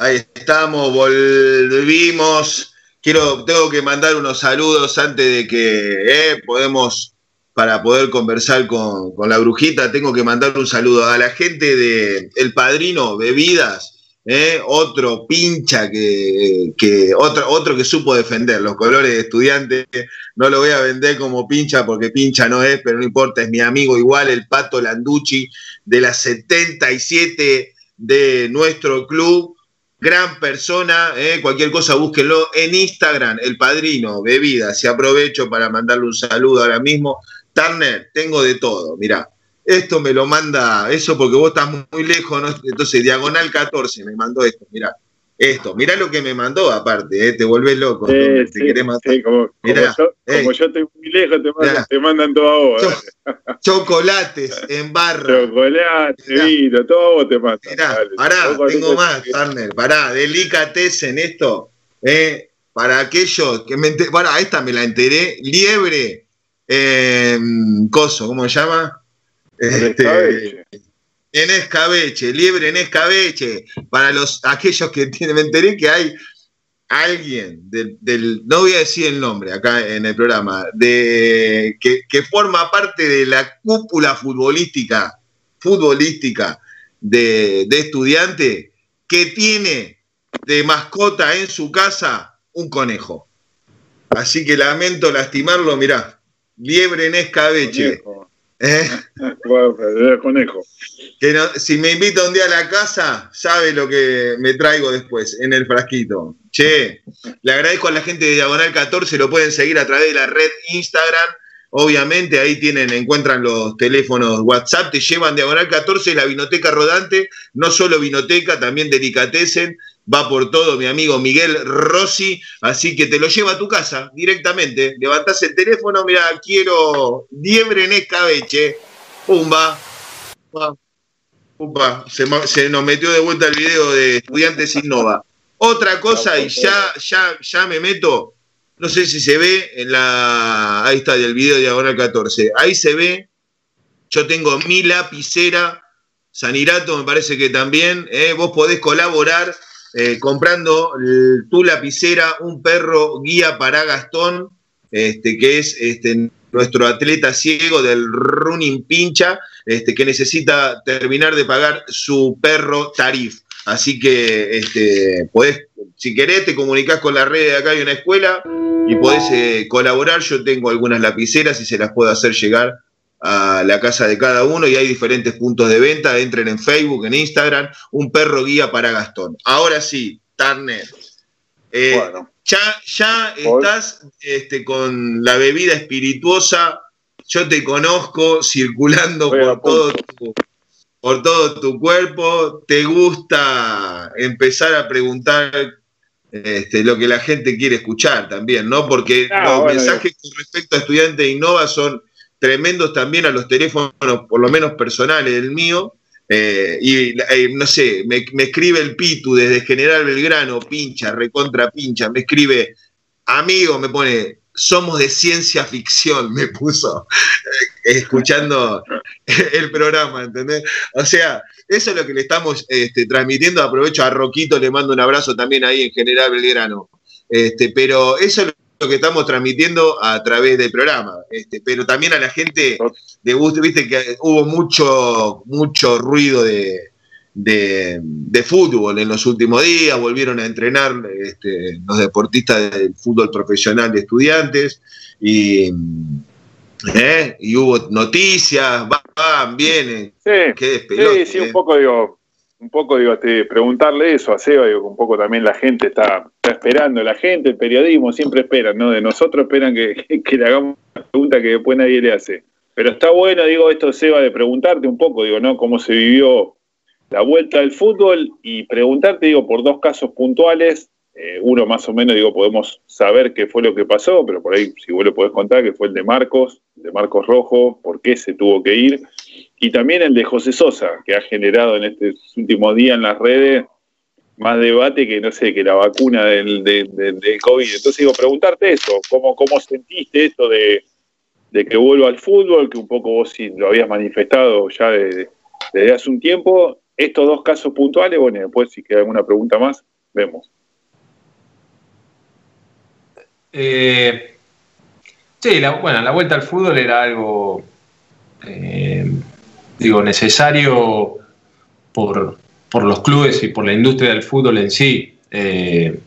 ahí estamos, volvimos. Quiero, tengo que mandar unos saludos antes de que eh, podemos, para poder conversar con, con, la brujita, tengo que mandar un saludo a la gente de El Padrino Bebidas, ¿eh? otro pincha que, que otro, otro que supo defender los colores de estudiante. No lo voy a vender como pincha porque pincha no es, pero no importa, es mi amigo igual, el Pato Landucci de las 77 de nuestro club. Gran persona, ¿eh? cualquier cosa búsquenlo en Instagram, el padrino, bebidas. Y aprovecho para mandarle un saludo ahora mismo. Turner, tengo de todo, mirá esto me lo manda, eso porque vos estás muy lejos, ¿no? entonces Diagonal 14 me mandó esto, mirá, esto, mirá lo que me mandó aparte, ¿eh? te vuelves loco. Sí, sí, sí, como, mirá, como, yo, como, yo, estoy muy lejos, te mandan, te mandan todo a vos. Cho chocolates en barra. Chocolate, vino, todo a vos te mandan. Mirá, pará, tengo más, Turner, pará, en esto, ¿eh? para aquellos que me enteré, pará, esta me la enteré, liebre, eh, coso, ¿cómo se llama? Este, en escabeche, liebre en escabeche. Para los aquellos que tienen, me enteré que hay alguien del, no voy a decir el nombre acá en el programa, de que, forma parte de la cúpula futbolística, futbolística de, de estudiante, que tiene de mascota en su casa un conejo. Así que lamento lastimarlo, mirá, liebre en escabeche. ¿Eh? Bueno, conejo. Que si me invita un día a la casa, sabe lo que me traigo después en el frasquito. Che, le agradezco a la gente de Diagonal 14, lo pueden seguir a través de la red Instagram. Obviamente ahí tienen, encuentran los teléfonos WhatsApp, te llevan Diagonal 14, la vinoteca rodante, no solo vinoteca, también delicatecen, va por todo mi amigo Miguel Rossi, así que te lo lleva a tu casa directamente, levantás el teléfono, mira, quiero liebre en escabeche, pumba, pumba, se, se, nos metió de vuelta el video de Estudiantes Innova. Otra cosa, y ya, ya, ya me meto, no sé si se ve en la, ahí está, del video de Diagonal 14, ahí se ve, yo tengo mi lapicera, Sanirato me parece que también, eh, vos podés colaborar eh, comprando tu lapicera, un perro guía para Gastón, este, que es este, nuestro atleta ciego del running pincha, este, que necesita terminar de pagar su perro tarif. Así que este, podés, si querés, te comunicás con la red de acá hay una escuela y podés eh, colaborar. Yo tengo algunas lapiceras y se las puedo hacer llegar a la casa de cada uno y hay diferentes puntos de venta. Entren en Facebook, en Instagram, un perro guía para Gastón. Ahora sí, Turner. Eh, ya, ya estás este, con la bebida espirituosa. Yo te conozco circulando por todo, tu, por todo tu cuerpo. Te gusta empezar a preguntar este, lo que la gente quiere escuchar también, ¿no? Porque los mensajes con respecto a estudiantes de Innova son tremendos también a los teléfonos, por lo menos personales, el mío. Eh, y eh, no sé, me, escribe el Pitu desde General Belgrano, pincha, recontra pincha, me escribe, amigo, me pone, somos de ciencia ficción, me puso, eh, escuchando el programa, ¿entendés? O sea, eso es lo que le estamos este, transmitiendo. Aprovecho a Roquito, le mando un abrazo también ahí en General Belgrano. Este, pero eso es lo que estamos transmitiendo a través del programa. Este, pero también a la gente de gusto, viste que hubo mucho, mucho ruido de, de, fútbol en los últimos días, volvieron a entrenar este, los deportistas del fútbol profesional de estudiantes y, ¿eh? y hubo noticias, van, vienen. Sí, sí, sí, un poco digo, un poco, digo, este, preguntarle eso a Seba, digo, un poco también la gente está, esperando, la gente, el periodismo siempre espera, ¿no? De nosotros esperan que, le hagamos una pregunta que después nadie le hace. Pero está bueno, digo, esto, Seba, de preguntarte un poco, digo, ¿no? Cómo se vivió la vuelta del fútbol y preguntarte, digo, por dos casos puntuales. Eh, uno más o menos, digo, podemos saber qué fue lo que pasó, pero por ahí, si vos lo podés contar, que fue el de Marcos, de Marcos Rojo, por qué se tuvo que ir y también el de José Sosa, que ha generado en estos últimos días en las redes más debate que, no sé, que la vacuna del, COVID. Entonces digo, preguntarte eso, ¿cómo, cómo sentiste esto de, que vuelva al fútbol, que un poco vos lo habías manifestado ya desde hace un tiempo, estos dos casos puntuales, bueno, después si queda alguna pregunta más, vemos. Eh, sí, bueno, la vuelta al fútbol era algo, eh, digo, necesario por, los clubes y por la industria del fútbol en sí. Eh,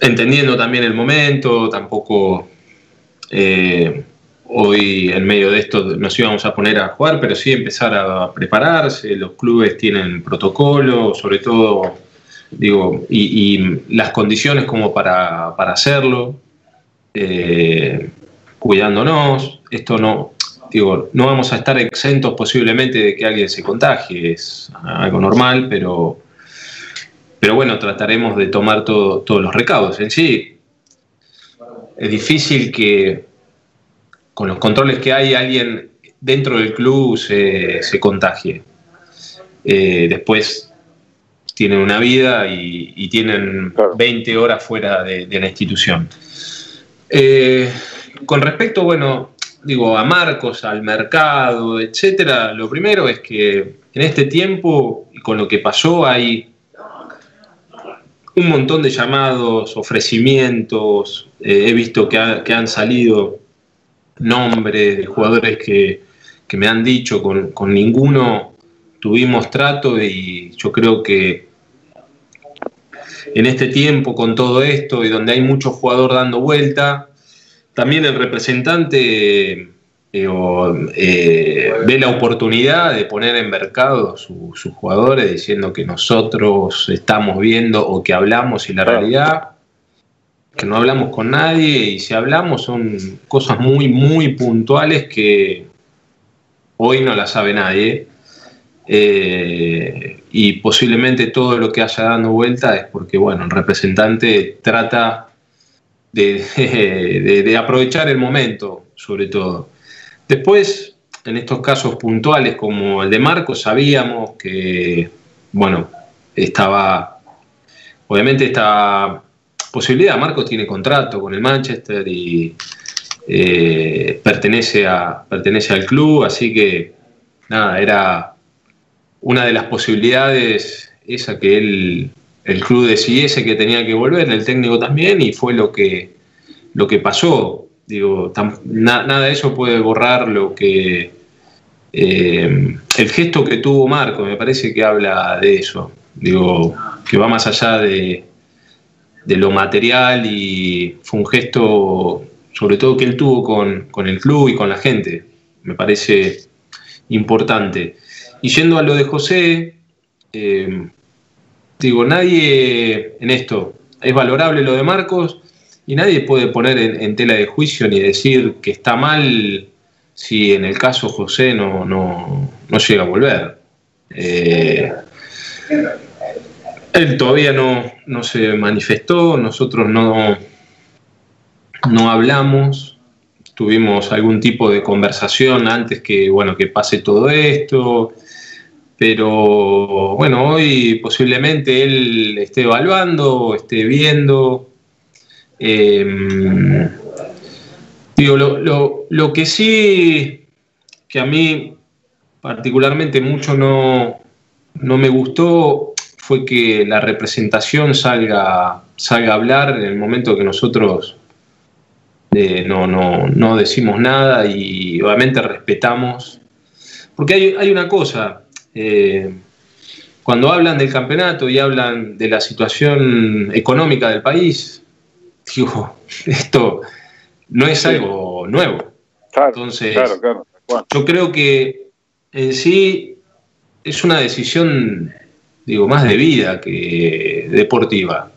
entendiendo también el momento, tampoco hoy en medio de esto nos íbamos a poner a jugar, pero sí empezar a prepararse, los clubes tienen protocolo, sobre todo, digo, y, las condiciones como para, hacerlo, eh, cuidándonos, esto no, digo, no vamos a estar exentos posiblemente de que alguien se contagie, es algo normal, pero, pero bueno, trataremos de tomar todos los recaudos en sí. Es difícil que con los controles que hay, alguien dentro del club se, contagie. Eh, después tienen una vida y, tienen 20 horas fuera de, la institución. Eh, con respecto, bueno, digo, a Marcos, al mercado, etcétera, lo primero es que en este tiempo y con lo que pasó hay un montón de llamados, ofrecimientos, eh, he visto que, que han salido nombres de jugadores que, me han dicho, con, ninguno tuvimos trato y yo creo que en este tiempo, con todo esto y donde hay mucho jugador dando vuelta, también el representante eh, eh, ve la oportunidad de poner en mercado sus jugadores diciendo que nosotros estamos viendo o que hablamos y la realidad que no hablamos con nadie y si hablamos son cosas muy, muy puntuales que hoy no las sabe nadie. Eh, y posiblemente todo lo que haya dando vuelta es porque, bueno, el representante trata de, de aprovechar el momento, sobre todo. Después, en estos casos puntuales como el de Marcos, sabíamos que, bueno, estaba, obviamente estaba posibilidad. Marcos tiene contrato con el Manchester y eh, pertenece, a, pertenece al club, así que nada, era una de las posibilidades esa que él, el club decidiese que tenía que volver, el técnico también, y fue lo que, lo que pasó. Digo, nada de eso puede borrar lo que eh, el gesto que tuvo Marco, me parece que habla de eso. Digo, que va más allá de, de lo material y fue un gesto sobre todo que él tuvo con, el club y con la gente. Me parece importante. Y yendo a lo de José, eh, digo, nadie en esto, es valorable lo de Marcos y nadie puede poner en, tela de juicio ni decir que está mal si en el caso José no, no, llega a volver. Eh, él todavía no, se manifestó, nosotros no, no hablamos, tuvimos algún tipo de conversación antes que, bueno, que pase todo esto, pero bueno, hoy posiblemente él esté evaluando, esté viendo. Em, digo, lo, lo, que sí, que a mí particularmente mucho no, no me gustó fue que la representación salga, salga a hablar en el momento que nosotros eh, no, no, decimos nada y obviamente respetamos. Porque hay, una cosa, eh, cuando hablan del campeonato y hablan de la situación económica del país, digo, esto no es algo nuevo. Entonces, yo creo que en sí es una decisión digo, más de vida que deportiva.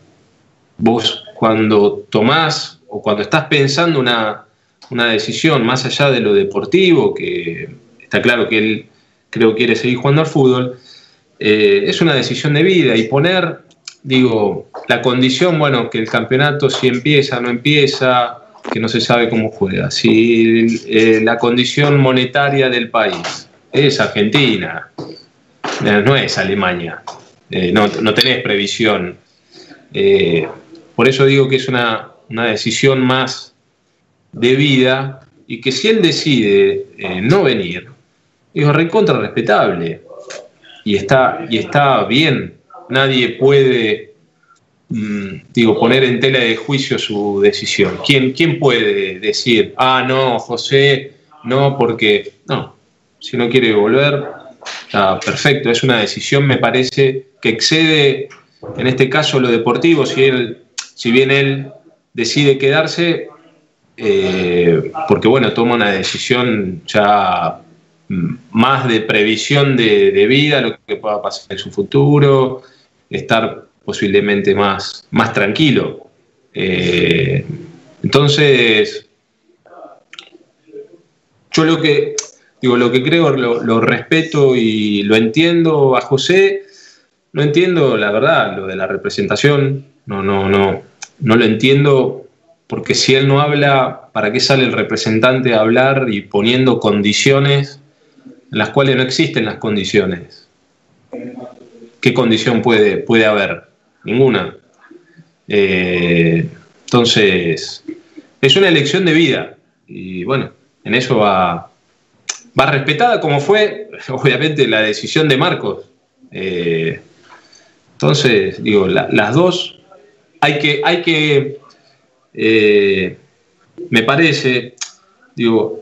Vos cuando tomás o cuando estás pensando una, decisión más allá de lo deportivo, que está claro que él creo quiere seguir jugando al fútbol, eh, es una decisión de vida y poner, digo, la condición, bueno, que el campeonato si empieza, no empieza, que no se sabe cómo juega, si eh, la condición monetaria del país es Argentina, no es Alemania, eh, no, tenés previsión. Eh, por eso digo que es una, decisión más de vida y que si él decide eh, no venir, es recontra respetable. y, está, y está bien. Nadie puede, mm, digo, poner en tela de juicio su decisión. ¿Quién, ¿Quién puede decir, ah, no, José, no, porque, no, si no quiere volver, está perfecto, es una decisión, me parece, que excede, en este caso, lo deportivo, si, él, si bien él decide quedarse, eh, porque bueno, toma una decisión ya más de previsión de, vida, lo que pueda pasar en su futuro, estar posiblemente más, más tranquilo. Eh, entonces, yo lo que digo, lo que creo, lo, respeto y lo entiendo a José, no entiendo la verdad, lo de la representación, no, no, no, no lo entiendo porque si él no habla, ¿para qué sale el representante a hablar y poniendo condiciones en las cuales no existen las condiciones. ¿Qué condición puede, puede haber? Ninguna. Eh, entonces, es una elección de vida. Y bueno, en eso va, va respetada como fue, obviamente, la decisión de Marcos. Eh, entonces, digo, las dos hay que, hay que eh, me parece, digo,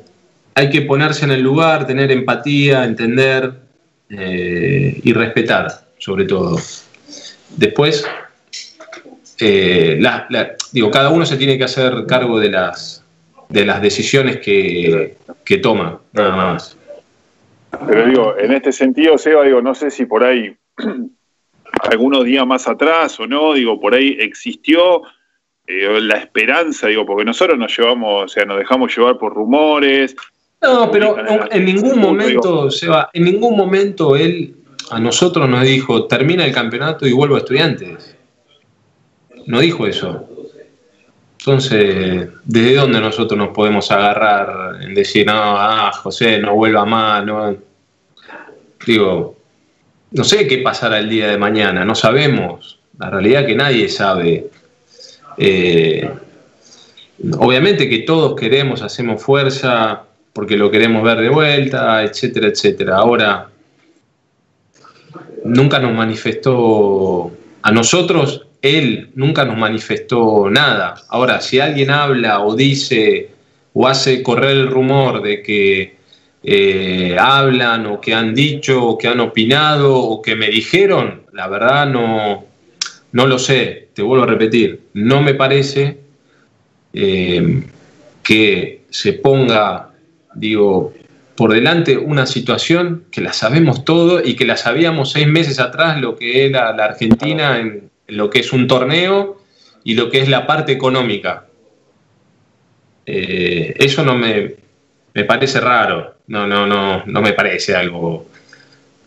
hay que ponerse en el lugar, tener empatía, entender eh, y respetar, sobre todo. Después, eh, digo, cada uno se tiene que hacer cargo de las, de las decisiones que, toma, nada más. Pero digo, en este sentido, Seba, digo, no sé si por ahí algunos días más atrás o no, digo, por ahí existió eh, la esperanza, digo, porque nosotros nos llevamos, o sea, nos dejamos llevar por rumores, no, pero en ningún momento, Seba, en ningún momento él a nosotros nos dijo, termina el campeonato y vuelvo a estudiantes. No dijo eso. Entonces, ¿desde dónde nosotros nos podemos agarrar en decir, no, ah, José, no vuelva más? No? Digo, no sé qué pasará el día de mañana, no sabemos. La realidad es que nadie sabe. Eh, obviamente que todos queremos, hacemos fuerza, porque lo queremos ver de vuelta, etcétera, etcétera. Ahora, nunca nos manifestó, a nosotros, él nunca nos manifestó nada. Ahora, si alguien habla o dice o hace correr el rumor de que eh, hablan o que han dicho o que han opinado o que me dijeron, la verdad no, no lo sé, te vuelvo a repetir, no me parece eh, que se ponga digo, por delante una situación que la sabemos todo y que la sabíamos seis meses atrás lo que era la Argentina en, lo que es un torneo y lo que es la parte económica. Eh, eso no me, me, parece raro, no, no, no, no me parece algo,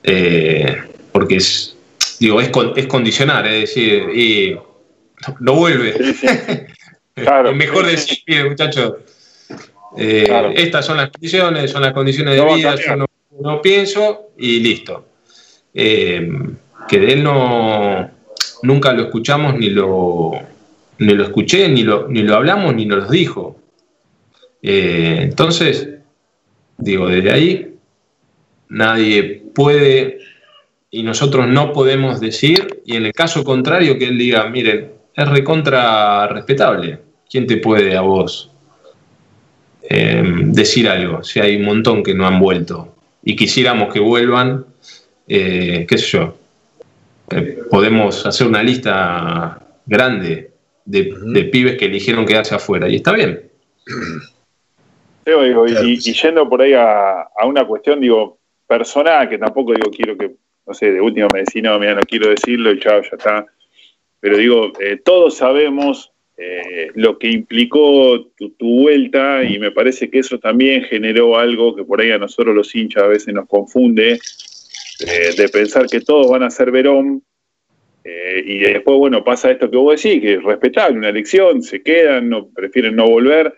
eh, porque es, digo, es, es condicionar, es decir, y no, vuelve. es mejor decir, muchachos, eh, estas son las condiciones, son las condiciones de vida, yo no, pienso y listo. Eh, que de él no nunca lo escuchamos ni lo, ni lo escuché, ni lo, ni lo hablamos, ni nos lo dijo. Eh, entonces, digo, desde ahí nadie puede y nosotros no podemos decir, y en el caso contrario que él diga, miren, es recontra respetable. ¿Quién te puede a vos eh, decir algo, si hay un montón que no han vuelto y quisiéramos que vuelvan, eh, qué sé yo, eh, podemos hacer una lista grande de, pibes que eligieron quedarse afuera y está bien. y, yendo por ahí a, una cuestión, digo, personal, que tampoco digo, quiero que, no sé, de último me decís, no, mira, no quiero decirlo y chao, ya está. Pero digo, todos sabemos eh, lo que implicó tu, vuelta y me parece que eso también generó algo que por ahí a nosotros los hinchas a veces nos confunde, eh, de pensar que todos van a ser Verón eh, y después, bueno, pasa esto que vos decís, que es respetable, una elección, se quedan, no, prefieren no volver,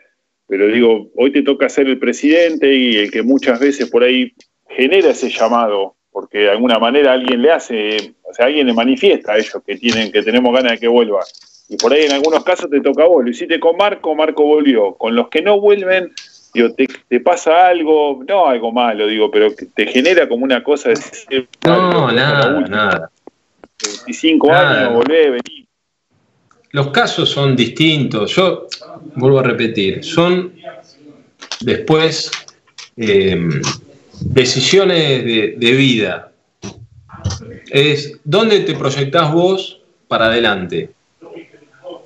pero digo, hoy te toca ser el presidente y el que muchas veces por ahí genera ese llamado, porque de alguna manera alguien le hace, o sea, alguien le manifiesta a ellos que tienen, que tenemos ganas de que vuelva. Y por ahí en algunos casos te toca a vos. Lo hiciste con Marco, Marco volvió. Con los que no vuelven, digo, te, pasa algo, no algo malo, digo, pero te genera como una cosa de... No, nada, nada. 25 años, volvé, vení. Los casos son distintos. Yo vuelvo a repetir, son después eh, decisiones de, de, vida. Es dónde te proyectás vos para adelante.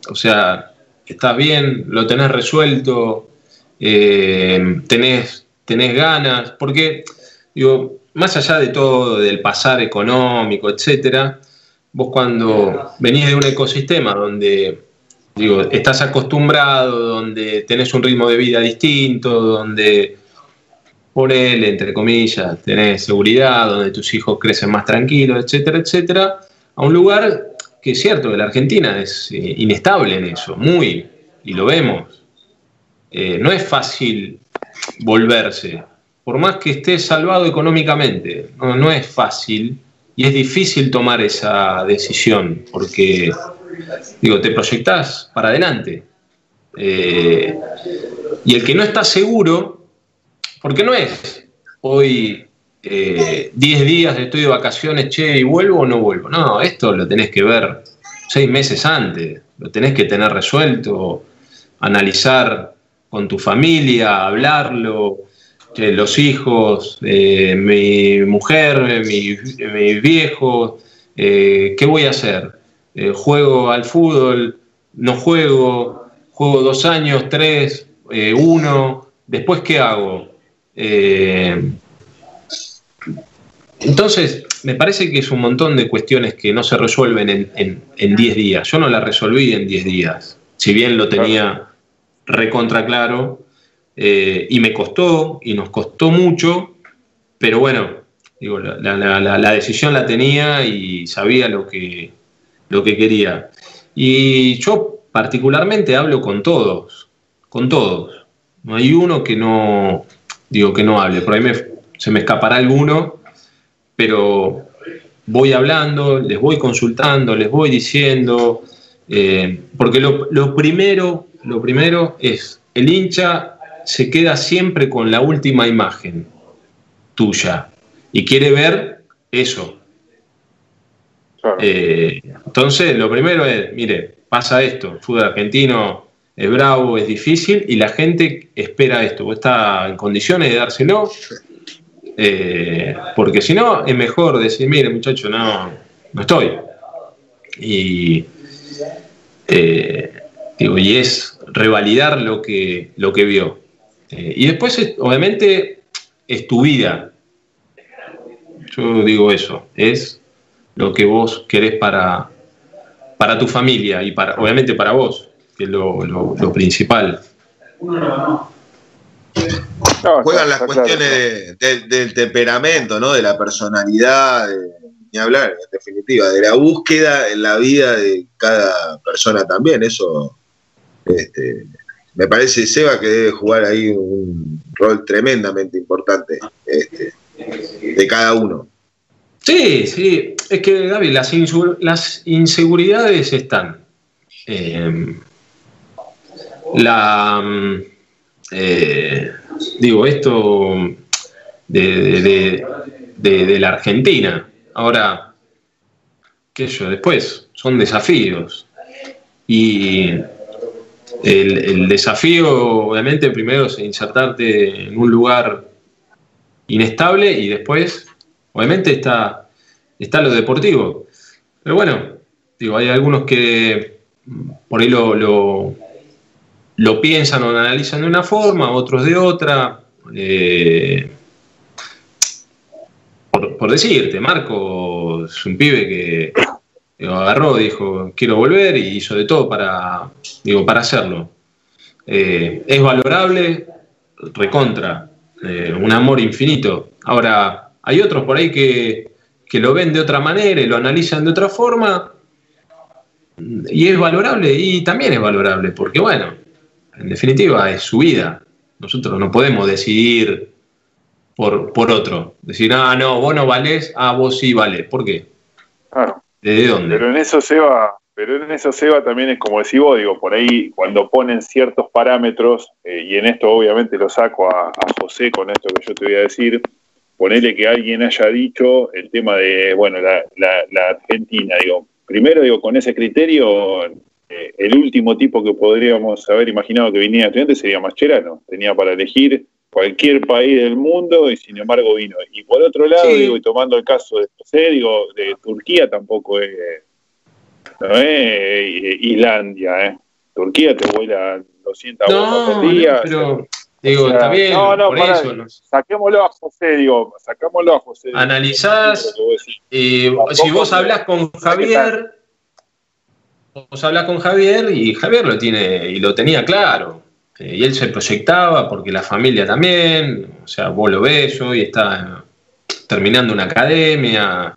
O sea, estás bien, lo tenés resuelto, eh, tenés, ganas, porque, digo, más allá de todo, del pasar económico, etcétera, vos cuando venís de un ecosistema donde, digo, estás acostumbrado, donde tenés un ritmo de vida distinto, donde ponele, entre comillas, tenés seguridad, donde tus hijos crecen más tranquilos, etcétera, etcétera, a un lugar que es cierto que la Argentina es eh, inestable en eso, muy, y lo vemos. Eh, no es fácil volverse, por más que estés salvado económicamente, no, es fácil y es difícil tomar esa decisión, porque, digo, te proyectás para adelante. Eh, y el que no está seguro, porque no es hoy 10 eh, días estoy de vacaciones, che, y vuelvo o no vuelvo. No, esto lo tenés que ver seis meses antes, lo tenés que tener resuelto, analizar con tu familia, hablarlo, los hijos, eh, mi mujer, mis viejos, eh, ¿qué voy a hacer? ¿Juego al fútbol? ¿No juego? ¿Juego dos años, tres, uno? ¿Después qué hago? Entonces, me parece que es un montón de cuestiones que no se resuelven en 10 días. Yo no la resolví en 10 días, si bien lo tenía recontra claro, eh, y me costó, y nos costó mucho, pero bueno, digo, la, decisión la tenía y sabía lo que, lo que quería. Y yo particularmente hablo con todos, con todos. No hay uno que no, digo, que no hable, por ahí se me escapará alguno, pero voy hablando, les voy consultando, les voy diciendo, eh, porque lo, primero, lo primero es, el hincha se queda siempre con la última imagen tuya y quiere ver eso. Eh, entonces, lo primero es, mire, pasa esto, el fútbol argentino es bravo, es difícil y la gente espera esto. ¿Vos está en condiciones de dárselo? Eh, porque si no, es mejor decir, mire muchacho, no, no estoy. Y, eh, digo, y es revalidar lo que, lo que vio. Eh, y después, obviamente, es tu vida. Yo digo eso, es lo que vos querés para, para tu familia y para, obviamente para vos, que es lo, lo, lo principal. Juegan las cuestiones del temperamento, ¿no? De la personalidad, ni hablar, en definitiva, de la búsqueda en la vida de cada persona también. Eso este, me parece, Seba, que debe jugar ahí un rol tremendamente importante este, de cada uno. Sí, sí, es que David, las, inseguridades están. Eh, la mm, eh, digo, esto de, la Argentina. Ahora, qué yo, después son desafíos. Y el, desafío, obviamente, primero es insertarte en un lugar inestable y después, obviamente, está, está lo deportivo. Pero bueno, digo, hay algunos que por ahí lo piensan o lo analizan de una forma, otros de otra. Eh, por, decirte, Marco es un pibe que lo agarró, dijo, quiero volver y hizo de todo para, digo, para hacerlo. Eh, es valorable, recontra, eh, un amor infinito. Ahora, hay otros por ahí que, que lo ven de otra manera y lo analizan de otra forma y es valorable y también es valorable, porque bueno, en definitiva es su vida. Nosotros no podemos decidir por, por otro. Decir, ah, no, vos no valés, ah, vos sí valés. ¿Por qué? Claro. ¿De dónde? Pero en eso, Seba, pero en eso, Seba, también es como decís vos, digo, por ahí cuando ponen ciertos parámetros, eh, y en esto obviamente lo saco a, José con esto que yo te voy a decir, ponele que alguien haya dicho el tema de, bueno, la, Argentina, digo, primero digo, con ese criterio, eh, el último tipo que podríamos haber imaginado que viniera estudiante sería Mascherano, tenía para elegir cualquier país del mundo y sin embargo vino. Y por otro lado, digo, y tomando el caso de José, digo, de Turquía tampoco es, no es Islandia, ¿eh? Turquía te vuela 200 no, por día. pero, digo, está bien, no, no, por eso. Saquémoslo a José, digo, sacámoslo a José. Analizás, y si vos hablas con Javier, vos hablas con Javier y Javier lo tiene y lo tenía claro. Eh, y él se proyectaba porque la familia también, o sea, vos lo ves, hoy está terminando una academia.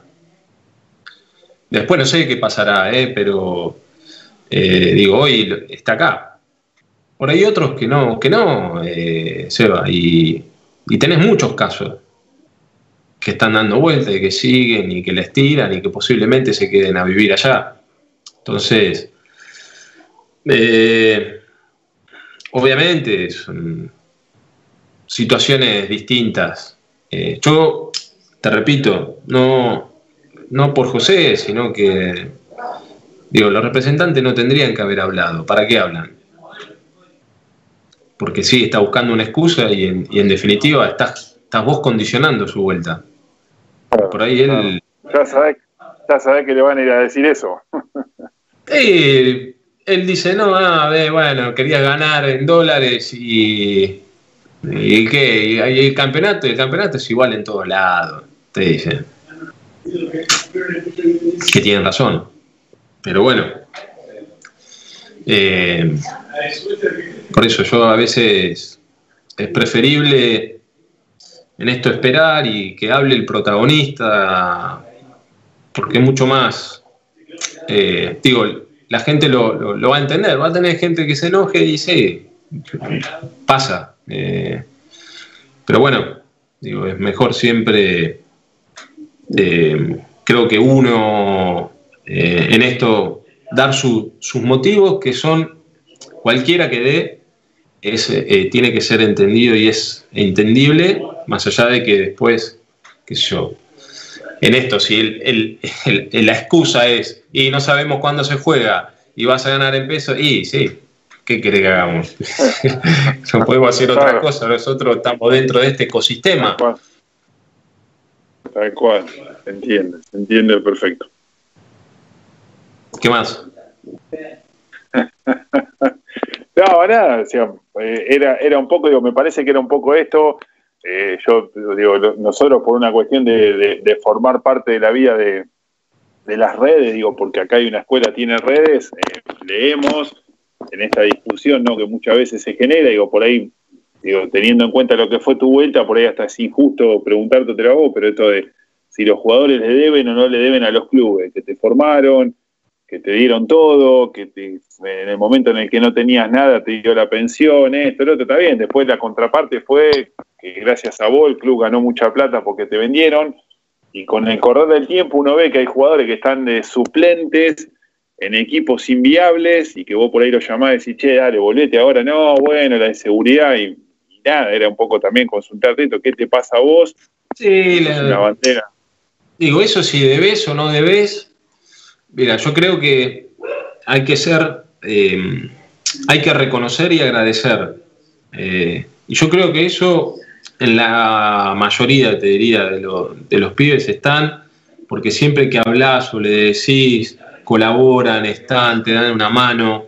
Después no sé qué pasará, eh, pero eh, digo, hoy está acá. Por ahí otros que no, que no, Seba, y, y tenés muchos casos que están dando vueltas y que siguen y que les tiran y que posiblemente se queden a vivir allá. Entonces, eh, obviamente son situaciones distintas. Eh, yo te repito, no, no por José, sino que digo, los representantes no tendrían que haber hablado. ¿Para qué hablan? Porque sí, está buscando una excusa y en, definitiva estás, estás, vos condicionando su vuelta. Por ahí él. Ya sabés, ya que le van a ir a decir eso. él dice, no, a ah, ver, bueno, quería ganar en dólares y, y qué, y el campeonato, el campeonato es igual en todos lados, te dice. Que tienen razón. Pero bueno. Eh, por eso yo a veces es preferible en esto esperar y que hable el protagonista, porque mucho más, eh, digo, la gente lo, va a entender. Va a tener gente que se enoje y sí, pasa. Eh, pero bueno, digo, es mejor siempre, eh, creo que uno en esto dar sus motivos, que son cualquiera que dé, es, tiene que ser entendido y es entendible, más allá de que después, qué sé yo, en esto, si la excusa es, y no sabemos cuándo se juega, y vas a ganar en peso, y sí, ¿qué querés que hagamos? no podemos hacer otra cosa, nosotros estamos dentro de este ecosistema. Tal cual, se entiende, se entiende perfecto. ¿Qué más? no, nada, eh, era, era un poco, digo, me parece que era un poco esto, eh, yo digo, nosotros por una cuestión de, formar parte de la vida de, las redes, digo, porque acá hay una escuela, tiene redes, eh, leemos en esta discusión ¿no? que muchas veces se genera, digo, por ahí, digo, teniendo en cuenta lo que fue tu vuelta, por ahí hasta es injusto preguntarte a vos, pero esto de si los jugadores le deben o no le deben a los clubes que te formaron, que te dieron todo, que en el momento en el que no tenías nada te dio la pensión, esto, lo otro, está bien. Después la contraparte fue que gracias a vos el club ganó mucha plata porque te vendieron y con el correr del tiempo uno ve que hay jugadores que están de suplentes en equipos inviables y que vos por ahí lo llamás y decís, che, dale, volvete ahora, no, bueno, la inseguridad y, nada, era un poco también consultarte esto, ¿qué te pasa a vos? Sí, la, bandera. Digo, eso si debes o no debes, mira, yo creo que hay que ser, eh, hay que reconocer y agradecer. Eh, y yo creo que eso en la mayoría, te diría, de, los pibes están, porque siempre que hablas o le decís, colaboran, están, te dan una mano.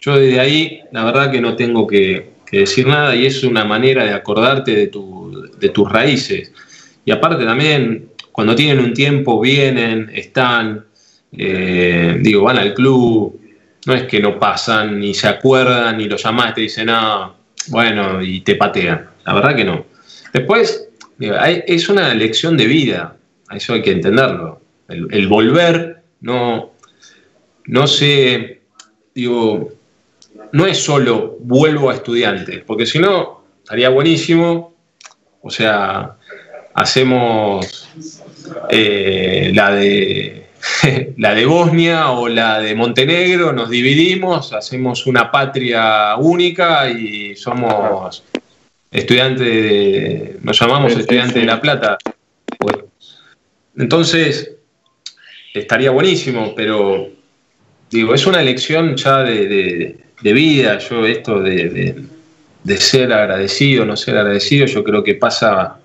Yo desde ahí, la verdad que no tengo que, decir nada y es una manera de acordarte de, tus raíces. Y aparte también, cuando tienen un tiempo, vienen, están, eh, digo, van al club, no es que no pasan, ni se acuerdan, ni lo llamás y te dicen, no, bueno, y te patean. La verdad que no. Después, es una lección de vida, eso hay que entenderlo. El, volver no, no se, digo, no es solo vuelvo a estudiantes, porque si no, estaría buenísimo, o sea, hacemos eh, la de la de Bosnia o la de Montenegro, nos dividimos, hacemos una patria única y somos estudiantes de, nos llamamos estudiantes de La Plata. entonces, estaría buenísimo, pero digo, es una elección ya de, vida, yo esto de, de, ser agradecido, no ser agradecido, yo creo que pasa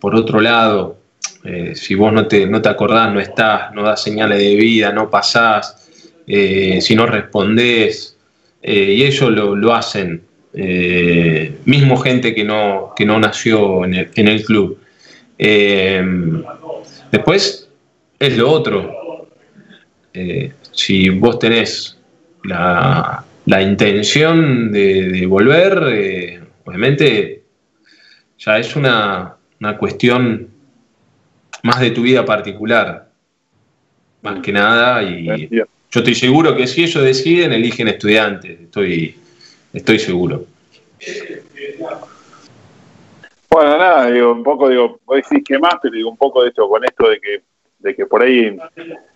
por otro lado. Eh, si vos no te, no te acordás, no estás, no das señales de vida, no pasás, eh, si no respondés, eh, y ellos lo, hacen, mismo gente que no, que no nació en el, club. después es lo otro. si vos tenés la, la intención de, volver, obviamente ya es una, una cuestión más de tu vida particular, más que nada, y yo estoy seguro que si ellos deciden, eligen estudiantes, estoy, estoy seguro. Bueno, nada, digo, un poco, digo, vos decís que más, pero digo, un poco de esto, con esto de que, de que por ahí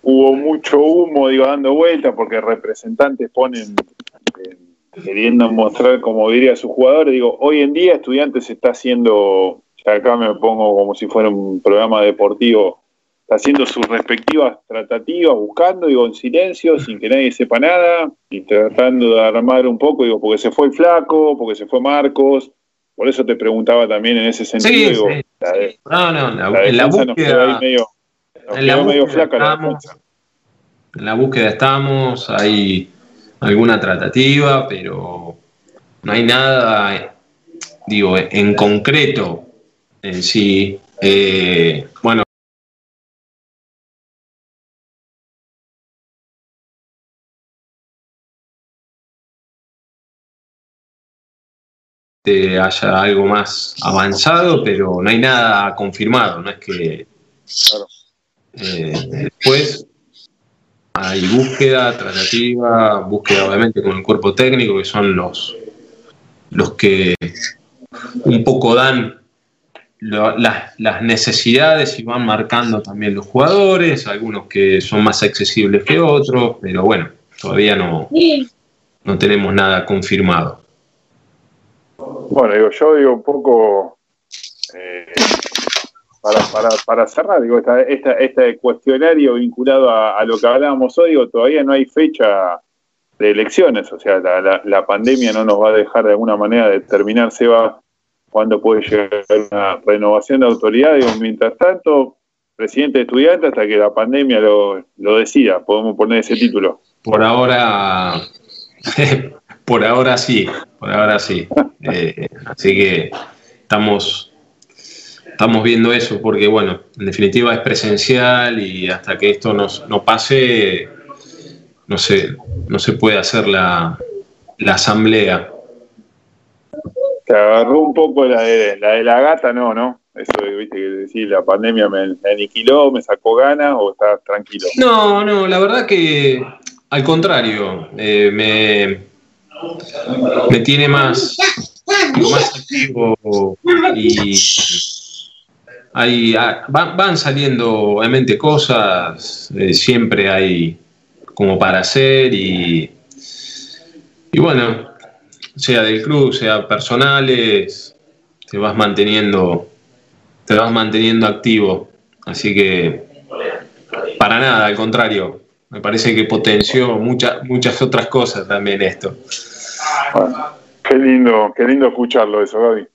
hubo mucho humo, digo, dando vueltas, porque representantes ponen, eh, queriendo mostrar, como diría sus jugadores, digo, hoy en día estudiantes está haciendo acá me pongo como si fuera un programa deportivo, está haciendo sus respectivas tratativas, buscando, digo, en silencio, sin que nadie sepa nada, y tratando de armar un poco, digo, porque se fue el flaco, porque se fue Marcos, por eso te preguntaba también en ese sentido, digo, no, no, en la búsqueda, medio, en la búsqueda flaca estamos, en la búsqueda estamos, hay alguna tratativa, pero no hay nada, digo, en concreto en sí. Eh, bueno, haya algo más avanzado, pero no hay nada confirmado, no es que eh, después hay búsqueda, tratativa, búsqueda obviamente con el cuerpo técnico, que son los, los que un poco dan las, necesidades y van marcando también los jugadores, algunos que son más accesibles que otros, pero bueno, todavía no, no tenemos nada confirmado. Bueno, digo, yo digo un poco, eh, para, cerrar, digo, este cuestionario vinculado a, lo que hablábamos hoy, digo, todavía no hay fecha de elecciones, o sea, la, la pandemia no nos va a dejar de alguna manera determinar, va cuándo puede llegar una renovación de autoridad. Digo, mientras tanto, presidente de estudiantes hasta que la pandemia lo, decida. Podemos poner ese título. Por ahora, por ahora sí, por ahora sí. Eh, así que estamos, estamos viendo eso porque, bueno, en definitiva es presencial y hasta que esto nos, no pase, no se, no se puede hacer la, la asamblea agarró un poco la de la, de la gata, no, ¿no? Eso, viste, que decir, la pandemia me, aniquiló, me sacó ganas o estás tranquilo. No, no, la verdad que al contrario, eh, me, me tiene más, más activo y hay, ah, van, saliendo obviamente cosas, eh, siempre hay como para hacer y, y bueno, sea del club, sea personales, te vas manteniendo, te vas manteniendo activo. Así que para nada, al contrario, me parece que potenció muchas, muchas otras cosas también esto. qué lindo, qué lindo escucharlo eso, Gaby.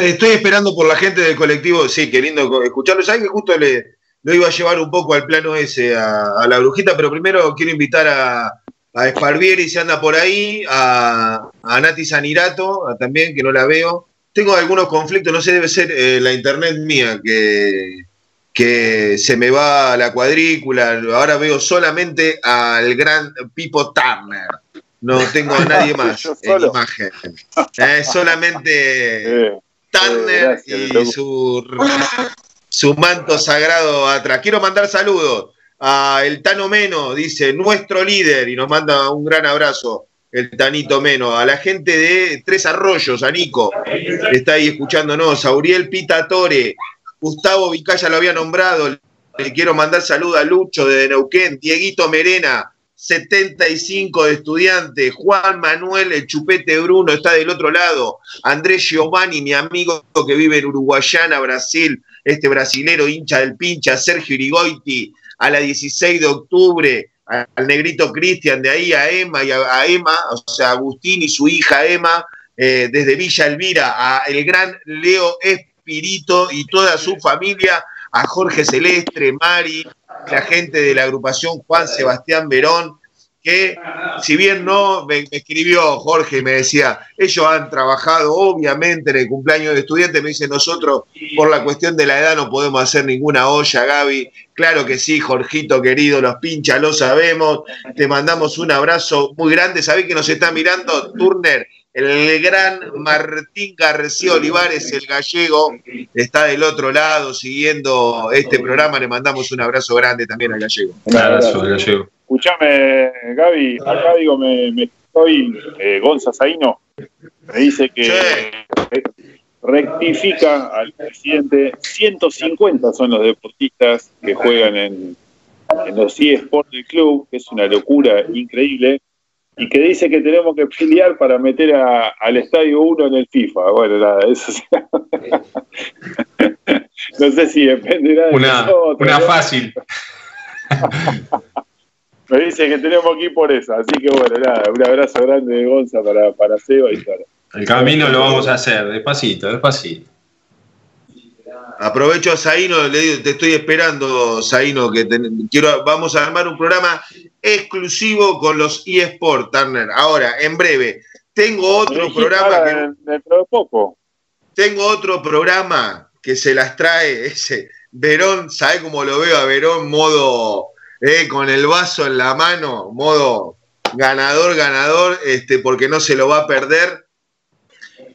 Estoy esperando por la gente del colectivo, sí, qué lindo escucharlo. Sabes que justo le, lo iba a llevar un poco al plano ese a la brujita, pero primero quiero invitar a, a Esparvieri se anda por ahí, a, Nati Sanirato también, que no la veo. Tengo algunos conflictos, no sé, debe ser eh, la internet mía que, que se me va la cuadrícula. Ahora veo solamente al gran Pipo Turner. No tengo a nadie más en imagen. Eh, solamente Turner y su, su manto sagrado atrás. Quiero mandar saludos a el Tano Meno, dice, nuestro líder, y nos manda un gran abrazo el Tanito Meno, a la gente de Tres Arroyos, a Nico, está ahí escuchándonos, a Uriel Pita Tore, Gustavo Vicaya lo había nombrado, le quiero mandar saludo a Lucho de Neuquén, Dieguito Merena, 75 de estudiantes, Juan Manuel, el chupete Bruno está del otro lado, Andrés Giovanni, mi amigo que vive en Uruguayana, Brasil, este brasilero hincha del pincha, Sergio Irigoiti, a la 16 de octubre, al negrito Cristian, de ahí a Emma y a, Emma, o sea, Agustín y su hija Emma, eh, desde Villa Elvira, a el gran Leo Espirito y toda su familia, a Jorge Celestre, Mari, la gente de la agrupación Juan Sebastián Verón, que si bien no, me, escribió Jorge y me decía, ellos han trabajado obviamente en el cumpleaños de estudiantes, me dice, nosotros por la cuestión de la edad no podemos hacer ninguna olla, Gaby. Claro que sí, Jorgito querido, los pincha, lo sabemos. Te mandamos un abrazo muy grande. ¿Sabés que nos está mirando Turner? El gran Martín García Olivares, el gallego, está del otro lado siguiendo este programa. Le mandamos un abrazo grande también al gallego. Un abrazo al gallego. Escuchame, Gaby, acá digo, me, estoy, eh, Gonza Zaino, me dice que rectifica al presidente, 150 son los deportistas que juegan en, en los eSports del club, que es una locura increíble, y que dice que tenemos que pelear para meter al Estadio 1 en el FIFA. Bueno, nada, eso no sé si dependerá de una, nosotros. Una fácil. Me dice que tenemos que ir por eso. Así que bueno, nada, un abrazo grande de Gonza para, para Seba y para. El camino lo vamos a hacer, despacito, despacito. Aprovecho a Zaino, le digo, te estoy esperando, Zaino, que quiero, vamos a armar un programa exclusivo con los eSports, Turner. Ahora, en breve, tengo otro programa que. Dentro de poco. Tengo otro programa que se las trae ese. Verón, ¿sabe cómo lo veo a Verón? Modo eh, con el vaso en la mano, modo ganador, ganador, este, porque no se lo va a perder.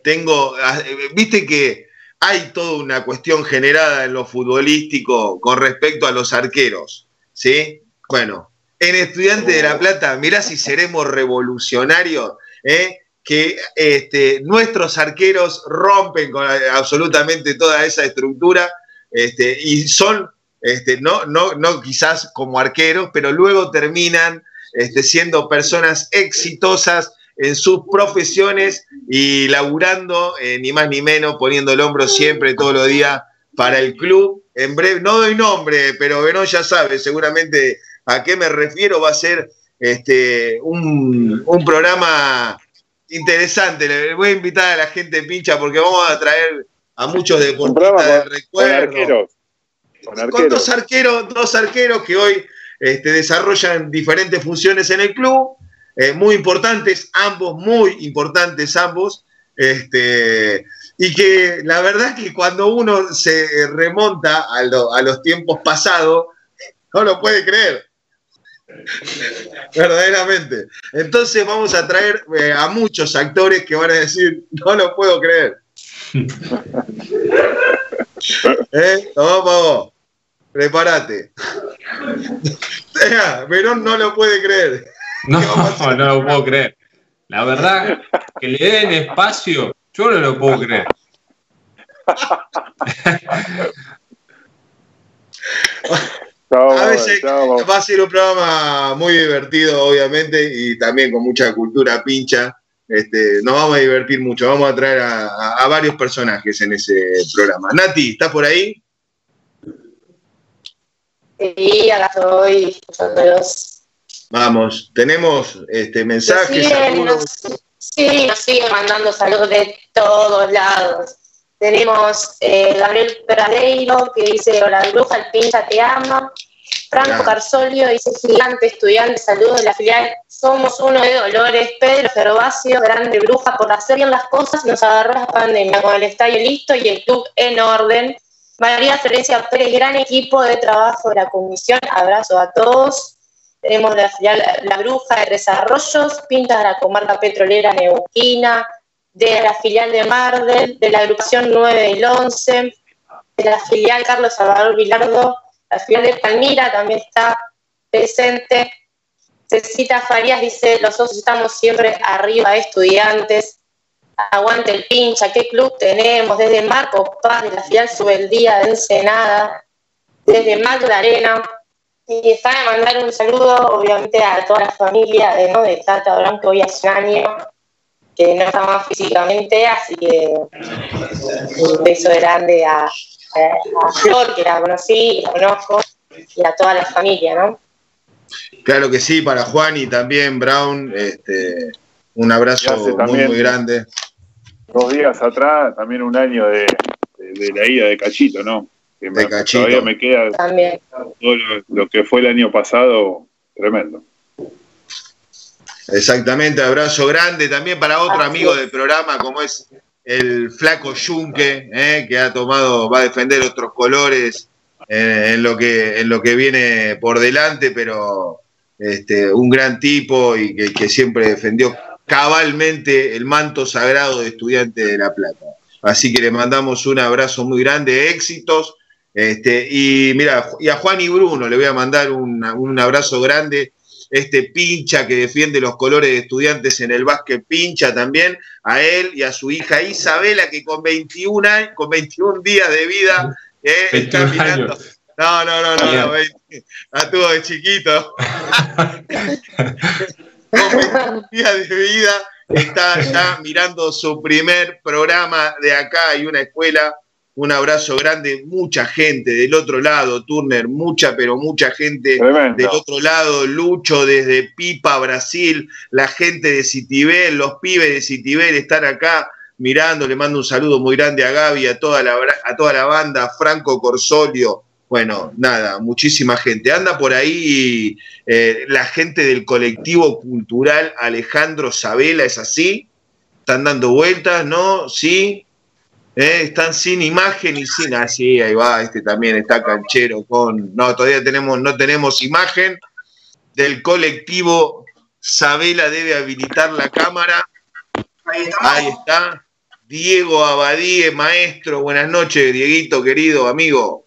Tengo, ah, viste que hay toda una cuestión generada en lo futbolístico con respecto a los arqueros, ¿sí? Bueno, en Estudiante de La Plata, mirá si seremos revolucionarios, ¿eh? que este, nuestros arqueros rompen con absolutamente toda esa estructura este, y son este, no, no, no quizás como arqueros, pero luego terminan este, siendo personas exitosas en sus profesiones y laburando, eh, ni más ni menos, poniendo el hombro siempre, todos los días, para el club. En breve, no doy nombre, pero Verón ya sabe seguramente a qué me refiero. Va a ser este, un, programa interesante. Le voy a invitar a la gente pincha porque vamos a traer a muchos deportistas de recuerdo con, dos arqueros, dos arqueros que hoy este, desarrollan diferentes funciones en el club, eh, muy importantes, ambos, muy importantes ambos, este, y que la verdad es que cuando uno se remonta a, los tiempos pasados, no lo puede creer. Verdaderamente. Entonces vamos a traer eh, a muchos actores que van a decir, no lo puedo creer. ¿Eh? Vamos, prepárate. Verón no lo puede creer. No, no lo puedo creer. La verdad, que le den espacio, yo no lo puedo creer. a veces va a ser un programa muy divertido, obviamente, y también con mucha cultura pincha. Este, nos vamos a divertir mucho. Vamos a traer a varios personajes en ese programa. Nati, ¿estás por ahí? Sí, acá estoy Vamos, tenemos este mensajes. sí, nos siguen mandando saludos de todos lados. Tenemos eh, Gabriel Pradeiro que dice: Hola, bruja, el pincha te ama. Franco Carsolio dice: Gigante estudiante, saludos de la filial. Somos uno de Dolores. Pedro Gervasio, grande bruja, por hacer bien las cosas, nos agarró la pandemia con el estadio listo y el club en orden. María Florencia Pérez, gran equipo de trabajo de la comisión, abrazo a todos. Tenemos la filial La Bruja de Tres Arroyos, Pintas de la comarca petrolera Neuquina, de la filial de Mardel, de la agrupación 9 del 11, de la filial Carlos Salvador Vilardo, la filial de Palmira también está presente. Cecita Farías dice, los socios estamos siempre arriba, estudiantes aguante el pincha, qué club tenemos, desde Marco Paz de la filial Subeldía de Ensenada, desde Magdalena. Y está de mandar un saludo, obviamente, a toda la familia de, ¿no? de Tata que hoy hace un año que no está más físicamente, así que un beso grande a, a, Flor, que la conocí, la conozco, y a toda la familia, ¿no? Claro que sí, para Juan y también Brown, este, un abrazo muy, muy grande. Dos días atrás, también un año de, la ida de Cachito, ¿no? Que de Cachito. Todavía me queda también. todo lo, que fue el año pasado, tremendo. Exactamente, abrazo grande también para otro amigo del programa, como es el flaco Yunque, eh, que ha tomado, va a defender otros colores eh, en, lo que, en lo que viene por delante, pero este, un gran tipo y que, siempre defendió cabalmente el manto sagrado de estudiante de La Plata. Así que le mandamos un abrazo muy grande, éxitos. Este, y mira, y a Juan y Bruno le voy a mandar un, un abrazo grande este pincha que defiende los colores de estudiantes en el básquet, pincha también a él y a su hija Isabela, que con 21, con 21 días de vida eh, está mirando. No, no, no, no, no chiquito. con 21 días de vida está ya mirando su primer programa de acá y una escuela. Un abrazo grande, mucha gente del otro lado, Turner, mucha, pero mucha gente del otro lado, Lucho desde Pipa, Brasil, la gente de Citibel, los pibes de Citibel están acá mirando, le mando un saludo muy grande a Gaby, a toda la, a toda la banda, Franco Corsolio, bueno, nada, muchísima gente. Anda por ahí eh, la gente del colectivo cultural Alejandro Sabela, ¿es así? Están dando vueltas, ¿no? Sí, ¿Eh? están sin imagen y sin. Ah, sí, ahí va, este también está canchero con. No, todavía tenemos, no tenemos imagen del colectivo. Sabela debe habilitar la cámara. Ahí, está. Diego Abadíe, maestro. Buenas noches, Dieguito, querido amigo.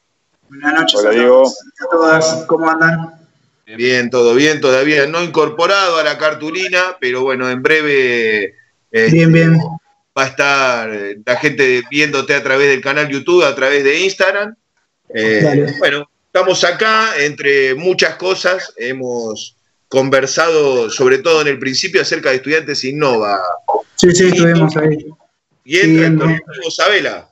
Buenas noches Hola, Diego. a todas. ¿Cómo andan? Bien, todo bien, todavía no incorporado a la cartulina, pero bueno, en breve. bien, bien este, va a estar eh, la gente viéndote a través del canal YouTube, a través de Instagram. Eh, bueno, estamos acá, entre muchas cosas, hemos conversado sobre todo en el principio acerca de Estudiantes Innova. Sí, sí, estuvimos ahí. Y entra el colectivo Sabela.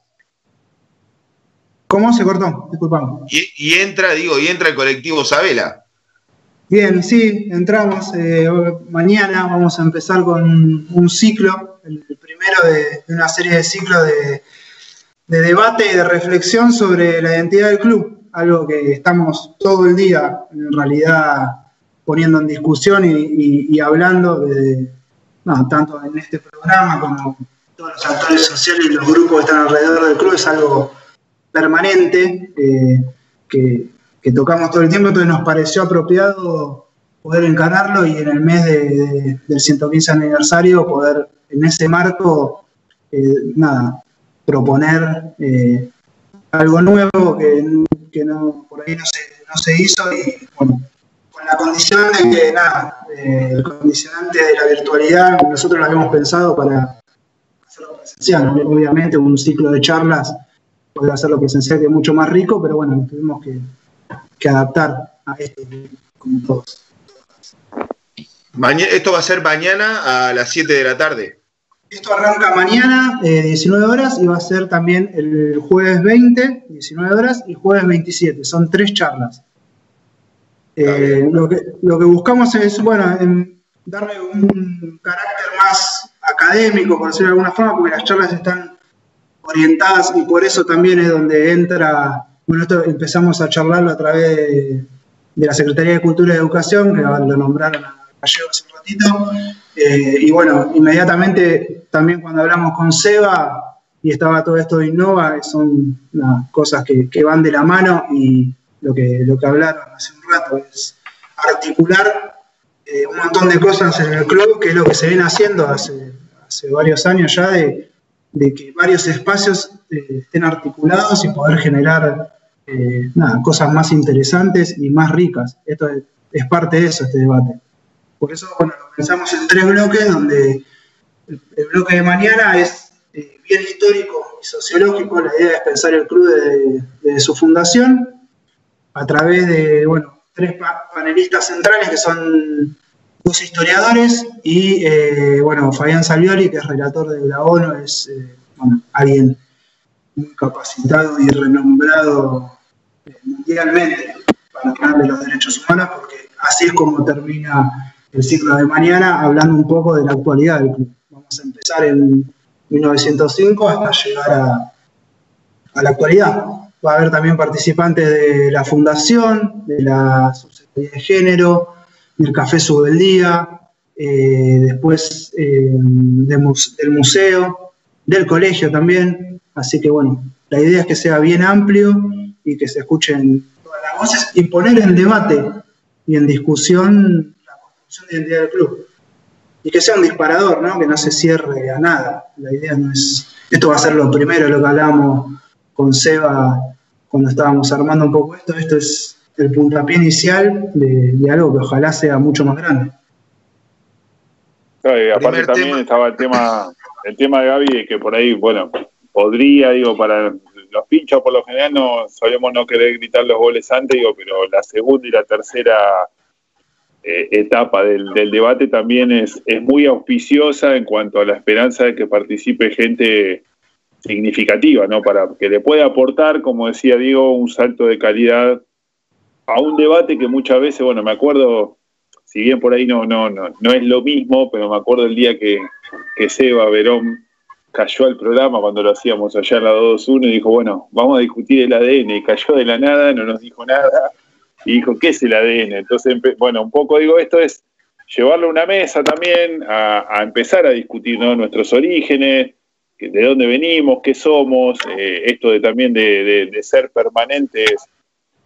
¿Cómo se cortó? Disculpame. Y, y, entra, digo, y entra el colectivo Sabela. Bien, sí, entramos. Eh, mañana vamos a empezar con un ciclo, el, primero de, una serie de ciclos de, debate y de reflexión sobre la identidad del club, algo que estamos todo el día en realidad poniendo en discusión y, hablando de, tanto en este programa como todos los actores sociales y los grupos que están alrededor del club, es algo permanente eh, que tocamos todo el tiempo, entonces nos pareció apropiado poder encararlo y en el mes del 115 aniversario poder en ese marco, eh, nada, proponer eh, algo nuevo que, no, por ahí no se, hizo y bueno, con la condición de que nada, el condicionante de la virtualidad, nosotros lo habíamos pensado para hacerlo presencial, obviamente un ciclo de charlas poder hacerlo presencial que es mucho más rico, pero bueno, tuvimos que que adaptar a esto como todos. esto va a ser mañana a las 7 de la tarde. Esto arranca mañana, 19 eh, horas, y va a ser también el jueves 20, 19 horas, y jueves 27. Son tres charlas. Eh, lo, que, buscamos es, bueno, darle un carácter más académico, por decirlo de alguna forma, porque las charlas están orientadas y por eso también es donde entra bueno, esto empezamos a charlarlo a través de, la Secretaría de Cultura y Educación, que lo nombraron a Gallego hace un ratito. Eh, y bueno, inmediatamente también cuando hablamos con Seba y estaba todo esto de Innova, son cosas que, van de la mano y lo que, lo que hablaron hace un rato es articular eh, un montón de cosas en el club, que es lo que se viene haciendo hace, hace varios años ya, de, que varios espacios eh, estén articulados y poder generar eh, cosas más interesantes y más ricas. Esto es, parte de eso, este debate. Por eso, bueno, lo pensamos en tres bloques, donde el, bloque de mañana es eh, bien histórico y sociológico, la idea es pensar el club desde, su fundación. a través de, bueno, tres panelistas centrales que son dos historiadores y, eh, bueno, Fabián Salvioli, que es relator de la ONU, es, eh, alguien muy capacitado y renombrado mundialmente para hablar de los derechos humanos, porque así es como termina el ciclo de mañana, hablando un poco de la actualidad del club. Vamos a empezar en 1905 hasta llegar a, la actualidad. Va a haber también participantes de la fundación, de la Subsecretaría de Género, del Café Subeldía, eh, después eh, del museo, del colegio también. Así que bueno, la idea es que sea bien amplio y que se escuchen todas las voces y poner en debate y en discusión la construcción de identidad del club. Y que sea un disparador, ¿no? que no se cierre a nada. La idea no es. Esto va a ser lo primero, lo que hablamos con Seba cuando estábamos armando un poco esto. Esto es el puntapié inicial de, algo que ojalá sea mucho más grande. aparte también estaba el tema, el tema de Gaby, que por ahí, bueno, podría, digo, para los pinchos por lo general no solemos no querer gritar los goles antes, digo, pero la segunda y la tercera eh, etapa del, debate también es, es muy auspiciosa en cuanto a la esperanza de que participe gente significativa, ¿no? Para que le pueda aportar, como decía Diego, un salto de calidad a un debate que muchas veces, bueno, me acuerdo, si bien por ahí no, no, no, no es lo mismo, pero me acuerdo el día que, que Seba Verón cayó al programa cuando lo hacíamos allá en la 2-1 y dijo, bueno, vamos a discutir el ADN, y cayó de la nada, no nos dijo nada, y dijo, ¿qué es el ADN? Entonces, bueno, un poco digo, esto es llevarlo a una mesa también, a, empezar a discutir nuestros orígenes, de dónde venimos, qué somos, eh, esto de también de, ser permanentes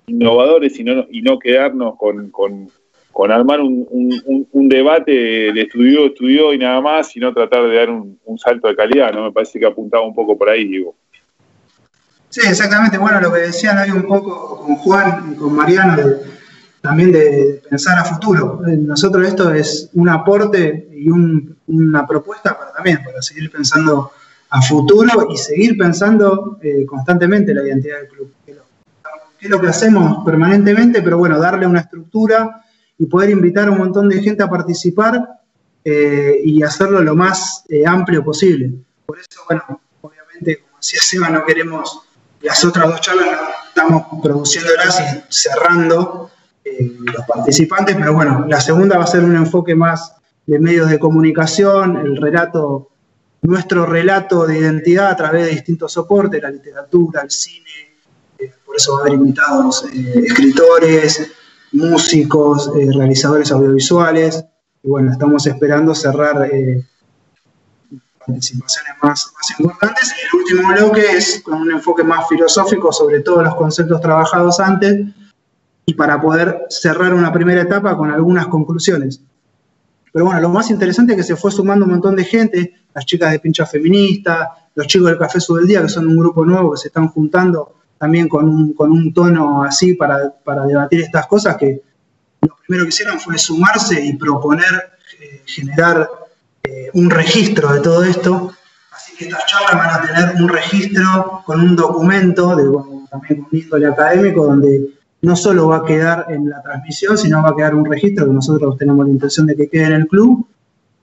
innovadores y no, y no quedarnos con, con armar un, un, debate de estudió, estudió y nada más, sino tratar de dar un, salto de calidad, ¿no? Me parece que apuntaba un poco por ahí, digo. Sí, exactamente. Bueno, lo que decían hoy un poco con Juan y con Mariano, también de pensar a futuro. Nosotros esto es un aporte y una propuesta para también, para seguir pensando a futuro y seguir pensando eh, constantemente la identidad del club. Es lo que hacemos permanentemente, pero bueno, darle una estructura y poder invitar a un montón de gente a participar eh, y hacerlo lo más eh, amplio posible. Por eso, bueno, obviamente, como decía Seba, no queremos las otras dos charlas, estamos produciéndolas y cerrando eh, los participantes, pero bueno, la segunda va a ser un enfoque más de medios de comunicación, el relato, nuestro relato de identidad a través de distintos soportes, la literatura, el cine, por eso va a haber invitados escritores, músicos, eh, realizadores audiovisuales. Y bueno, estamos esperando cerrar eh, participaciones más, importantes. Y el último bloque es con un enfoque más filosófico sobre todos los conceptos trabajados antes y para poder cerrar una primera etapa con algunas conclusiones. Pero bueno, lo más interesante es que se fue sumando un montón de gente, las chicas de Pincha Feminista, los chicos del Café Sud del Día, que son un grupo nuevo que se están juntando también con un, con un tono así para, para, debatir estas cosas que lo primero que hicieron fue sumarse y proponer eh, generar eh, un registro de todo esto. Así que estas charlas van a tener un registro con un documento, de, también un índole académico, donde no solo va a quedar en la transmisión, sino va a quedar un registro que nosotros tenemos la intención de que quede en el club,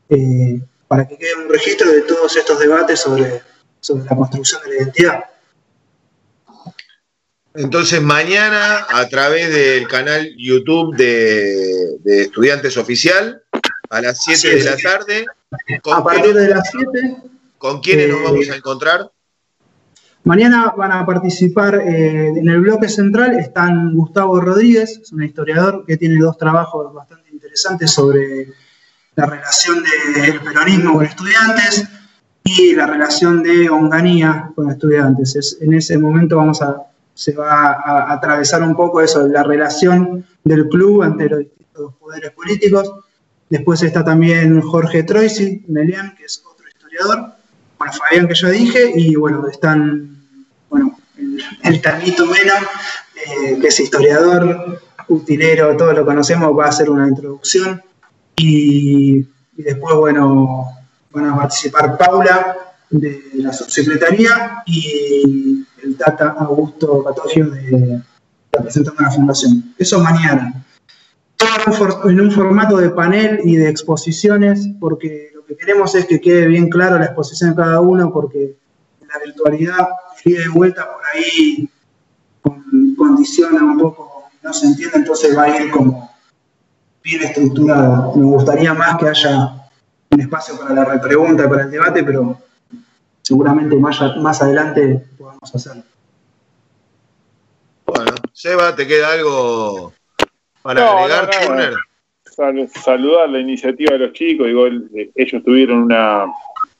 eh, para que quede un registro de todos estos debates sobre, sobre la construcción de la identidad. Entonces mañana a través del canal YouTube de, Estudiantes Oficial a las 7 de la tarde. A partir de las 7. ¿Con quiénes nos vamos a eh, encontrar? Mañana van a participar eh, en el bloque central, están Gustavo Rodríguez, es un historiador que tiene dos trabajos bastante interesantes sobre la relación del peronismo con estudiantes y la relación de Onganía con estudiantes. en ese momento vamos a se va a, atravesar un poco eso, la relación del club ante los distintos poderes políticos. Después está también Jorge Troisi, Melian, que es otro historiador, bueno, Fabián que yo dije, y bueno, están, bueno, el, el Tanito Mena, eh, que es historiador, utilero, todos lo conocemos, va a hacer una introducción. Y, y después, bueno, van a participar Paula de la subsecretaría y el Tata Augusto Patogio de, representando la fundación. Eso mañana. Todo en un formato de panel y de exposiciones, porque lo que queremos es que quede bien claro la exposición de cada uno, porque la virtualidad, el de vuelta por ahí condiciona un poco, no se entiende, entonces va a ir como bien estructurado. Me gustaría más que haya un espacio para la repregunta, para el debate, pero seguramente más, más adelante podamos hacerlo. Bueno, Seba, ¿te queda algo para agregar, saludar la iniciativa de los chicos, digo, ellos tuvieron una,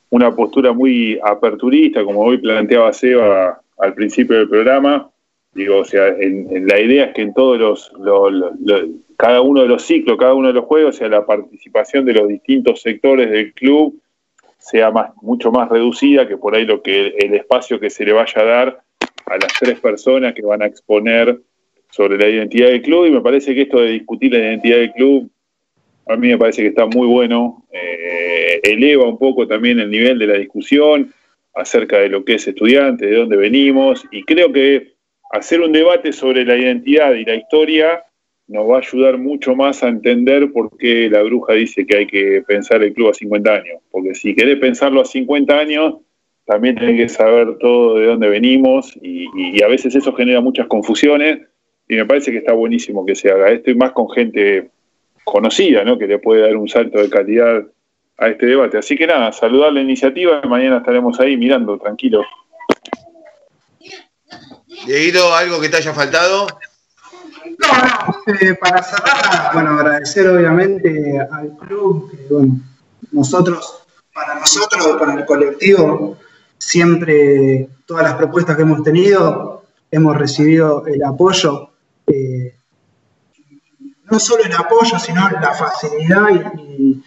una postura muy aperturista, como hoy planteaba Seba al principio del programa. Digo, o sea, en, la idea es que en todos los, cada uno de los ciclos, cada uno de los juegos, o sea, la participación de los distintos sectores del club sea más, mucho más reducida que por ahí lo que el espacio que se le vaya a dar a las tres personas que van a exponer sobre la identidad del club. Y me parece que esto de discutir la identidad del club a mí me parece que está muy bueno, eh, eleva un poco también el nivel de la discusión acerca de lo que es estudiante, de dónde venimos. Y creo que hacer un debate sobre la identidad y la historia nos va a ayudar mucho más a entender por qué la bruja dice que hay que pensar el club a 50 años. Porque si querés pensarlo a 50 años, también tenés que saber todo de dónde venimos y, a veces eso genera muchas confusiones y me parece que está buenísimo que se haga esto y más con gente conocida, ¿no? Que le puede dar un salto de calidad a este debate. Así que nada, saludar la iniciativa y mañana estaremos ahí mirando, tranquilo. Dieguito, ¿algo que te haya faltado? No, no, eh, para cerrar, bueno, agradecer obviamente al club, que bueno, nosotros, para nosotros, para el colectivo, siempre todas las propuestas que hemos tenido, hemos recibido el apoyo, eh, no solo el apoyo, sino la facilidad y,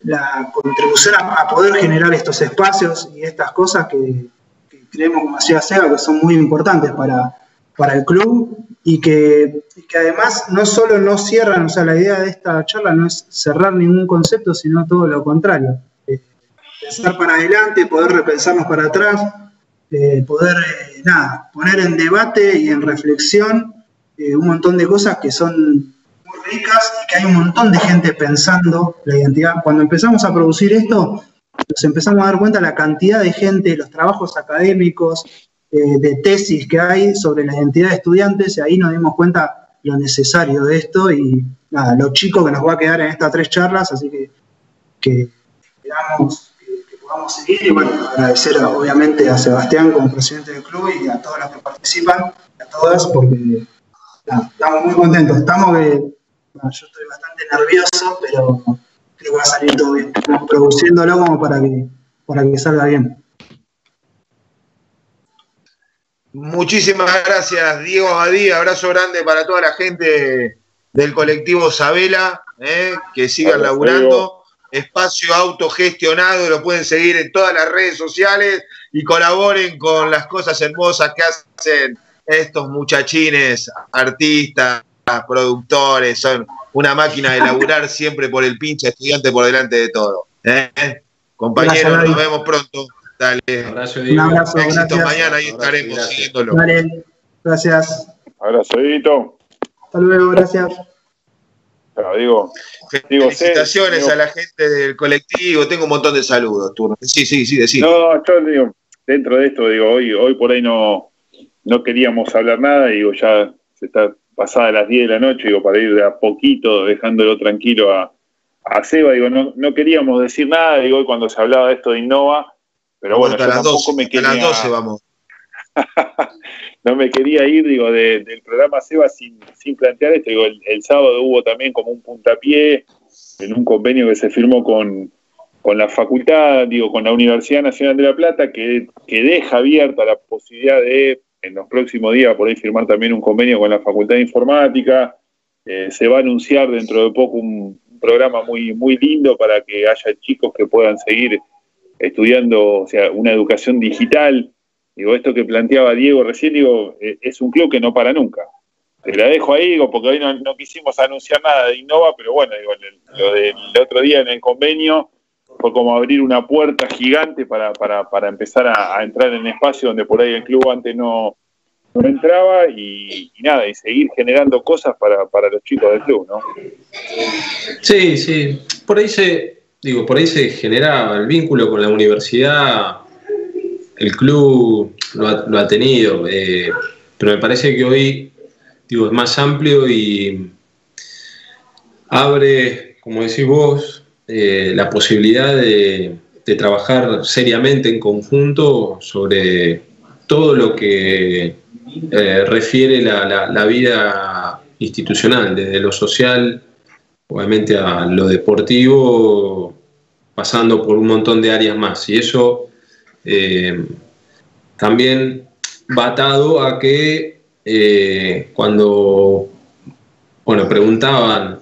la contribución a, poder generar estos espacios y estas cosas que, creemos, como decía Seba, que son muy importantes para, para el club y que, además no solo no cierran, o sea, la idea de esta charla no es cerrar ningún concepto, sino todo lo contrario. Eh, pensar para adelante, poder repensarnos para atrás, eh, poder, eh, nada, poner en debate y en reflexión un montón de cosas que son muy ricas y que hay un montón de gente pensando la identidad. Cuando empezamos a producir esto, nos empezamos a dar cuenta de la cantidad de gente, los trabajos académicos, eh, de tesis que hay sobre la identidad de estudiantes y ahí nos dimos cuenta lo necesario de esto y nada, lo chico que nos va a quedar en estas tres charlas, así que, que esperamos que, podamos seguir y bueno, agradecer obviamente a Sebastián como presidente del club y a todos los que participan, a todas, porque estamos muy contentos, estamos que, yo estoy bastante nervioso, pero creo que va a salir todo bien, estamos produciéndolo como para que, para que salga bien. Muchísimas gracias, Diego Abadía. Abrazo grande para toda la gente del colectivo Sabela, eh, que sigan laburando. Espacio autogestionado, lo pueden seguir en todas las redes sociales y colaboren con las cosas hermosas que hacen estos muchachines, artistas, productores, son una máquina de laburar siempre por el pinche estudiante por delante de todo. ¿eh? Compañeros, nos vemos pronto. Dale. Un abrazo, Un abrazo Éxito mañana, ahí estaremos siguiéndolo. Dale, gracias. Abrazo, Edito. Hasta luego, gracias. digo, Felicitaciones a la gente del colectivo. Tengo un montón de saludos, turno. Sí, sí, sí, decir. No, yo digo, dentro de esto, digo, hoy, hoy por ahí no, no queríamos hablar nada, digo, ya se está pasada las 10 de la noche, digo, para ir de a poquito dejándolo tranquilo a, a Seba, digo, no, no queríamos decir nada, digo, hoy cuando se hablaba de esto de Innova, pero bueno, yo tampoco me quería. las 12 vamos. no me quería ir, digo, del programa Seba sin, sin plantear esto. Digo, el, sábado hubo también como un puntapié en un convenio que se firmó con, la facultad, digo, con la Universidad Nacional de La Plata, que, que deja abierta la posibilidad de, en los próximos días, por ahí firmar también un convenio con la Facultad de Informática. Eh, se va a anunciar dentro de poco un, un programa muy, muy lindo para que haya chicos que puedan seguir estudiando, o sea, una educación digital. Digo, esto que planteaba Diego recién, digo, eh, es un club que no para nunca. Te la dejo ahí, digo, porque hoy no, quisimos anunciar nada de Innova, pero bueno, digo, lo del otro día en el convenio fue como abrir una puerta gigante para, para, para empezar a, entrar en espacio donde por ahí el club antes no, no entraba y, nada, y seguir generando cosas para, los chicos del club, ¿no? Sí, sí, por ahí se, digo, por ahí se generaba el vínculo con la universidad, el club lo ha, tenido, eh, pero me parece que hoy, digo, es más amplio y abre, como decís vos, eh, la posibilidad de, trabajar seriamente en conjunto sobre todo lo que eh, refiere la, la, vida institucional, desde lo social, obviamente a lo deportivo, pasando por un montón de áreas más. Y eso eh, también va atado a que cuando bueno, preguntaban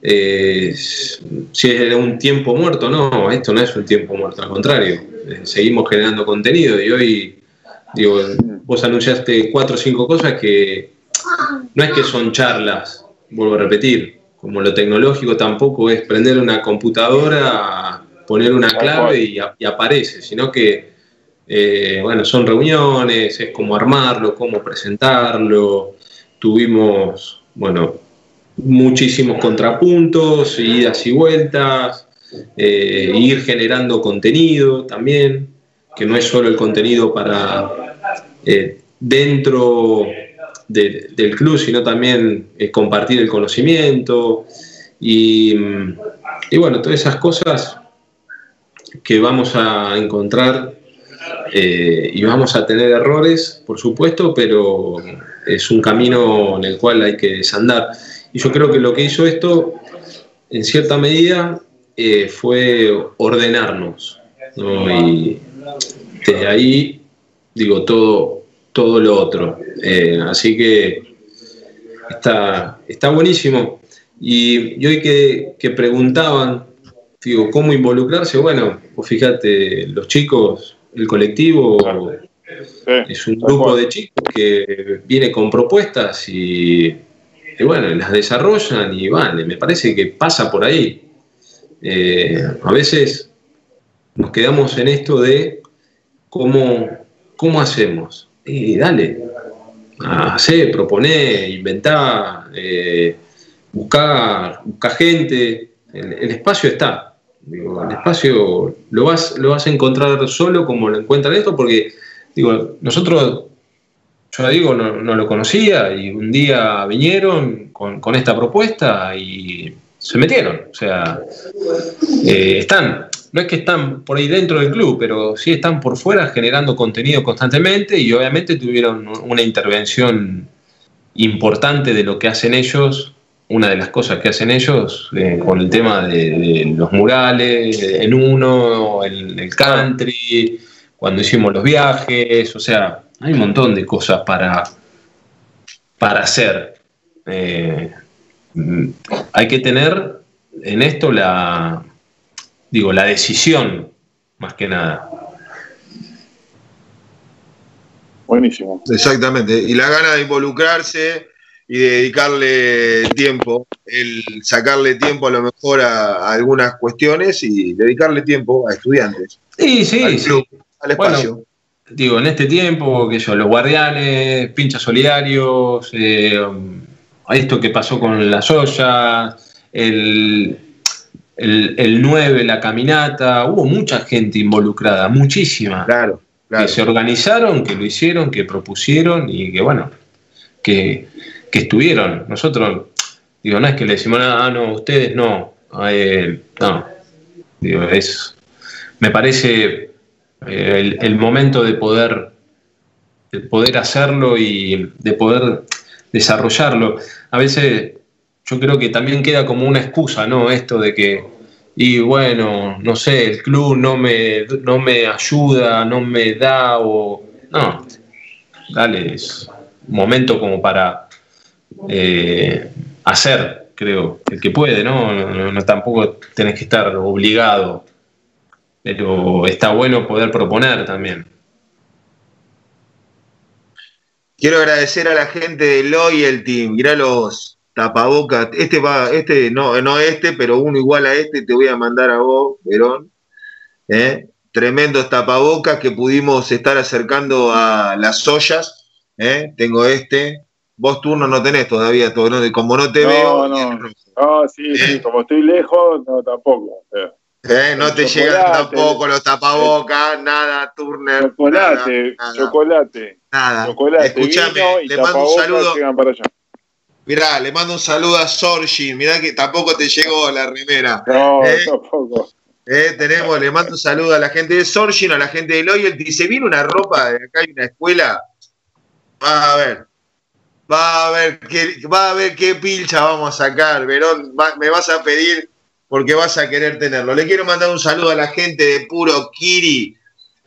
eh, si era un tiempo muerto, no, esto no es un tiempo muerto, al contrario, eh, seguimos generando contenido y hoy, digo, vos anunciaste cuatro o cinco cosas que no es que son charlas, vuelvo a repetir, como lo tecnológico tampoco es prender una computadora, poner una clave y, aparece, sino que, eh, bueno, son reuniones, es como armarlo, cómo presentarlo, tuvimos, bueno, muchísimos contrapuntos, idas y vueltas, eh, ir generando contenido también, que no es solo el contenido para eh, dentro del club, sino también eh, compartir el conocimiento y, y, bueno, todas esas cosas que vamos a encontrar y vamos a tener errores, por supuesto, pero es un camino en el cual hay que desandar. Y yo creo que lo que hizo esto, en cierta medida, eh, fue ordenarnos. Y desde ahí, digo, todo, todo lo otro. Eh, así que está, está buenísimo. Y, hoy que, preguntaban, digo, ¿cómo involucrarse? Bueno, pues fíjate, los chicos, el colectivo es un grupo de chicos que viene con propuestas y y bueno, las desarrollan y vale, me parece que pasa por ahí. Eh, a veces nos quedamos en esto de cómo, cómo hacemos. Y dale, hacer, proponer, inventar, eh, buscar, buscar gente. El, espacio está. el espacio lo vas, lo vas a encontrar solo como lo encuentran esto, porque digo, nosotros yo digo, no, lo conocía y un día vinieron con, esta propuesta y se metieron. O sea, eh, están, no es que están por ahí dentro del club, pero sí están por fuera generando contenido constantemente y obviamente tuvieron una intervención importante de lo que hacen ellos. Una de las cosas que hacen ellos eh, con el tema de, los murales, en uno, el, el country, cuando hicimos los viajes, o sea, hay un montón de cosas para, para hacer. Eh, hay que tener en esto la, digo, la decisión, más que nada. Buenísimo. Exactamente. Y la gana de involucrarse y de dedicarle tiempo, el sacarle tiempo a lo mejor a, algunas cuestiones y dedicarle tiempo a estudiantes. Sí, sí, sí. Al espacio digo, en este tiempo, que yo, los guardianes, pinchas solidarios, eh, esto que pasó con las ollas, el, el, 9, la caminata, hubo mucha gente involucrada, muchísima. Claro, Que se organizaron, que lo hicieron, que propusieron y que, bueno, que, estuvieron. Nosotros, digo, no es que le decimos, ah, no, ustedes no, eh, no. Digo, es, me parece eh, el, momento de poder, de poder hacerlo y de poder desarrollarlo. A veces yo creo que también queda como una excusa, ¿no? Esto de que, y bueno, no sé, el club no me, no me ayuda, no me da, o. No, dale, es un momento como para eh, hacer, creo, el que puede, ¿no? No, Tampoco tenés que estar obligado pero está bueno poder proponer también. Quiero agradecer a la gente de Loyalty, mirá los tapabocas, este va, este, no, no este, pero uno igual a este, te voy a mandar a vos, Verón. ¿eh? Tremendos tapabocas que pudimos estar acercando a las ollas ¿eh? tengo este. Vos turno no tenés todavía, como no te veo. No, no, sí, sí, como estoy lejos, no, tampoco. ¿Eh? No te llegan tampoco los tapabocas, nada, Turner. Chocolate, chocolate. Nada. Chocolate, Escuchame, le mando un saludo. Mirá, le mando un saludo a Sorgin. Mirá que tampoco te llegó la remera. No, ¿Eh? tampoco. Eh, tenemos, le mando un saludo a la gente de Sorgin, a la gente de Loyal. Dice, viene una ropa, de acá hay una escuela. Va a ver. Va a ver qué, va a ver qué pilcha vamos a sacar. Verón, me vas a pedir porque vas a querer tenerlo. Le quiero mandar un saludo a la gente de Puro Kiri.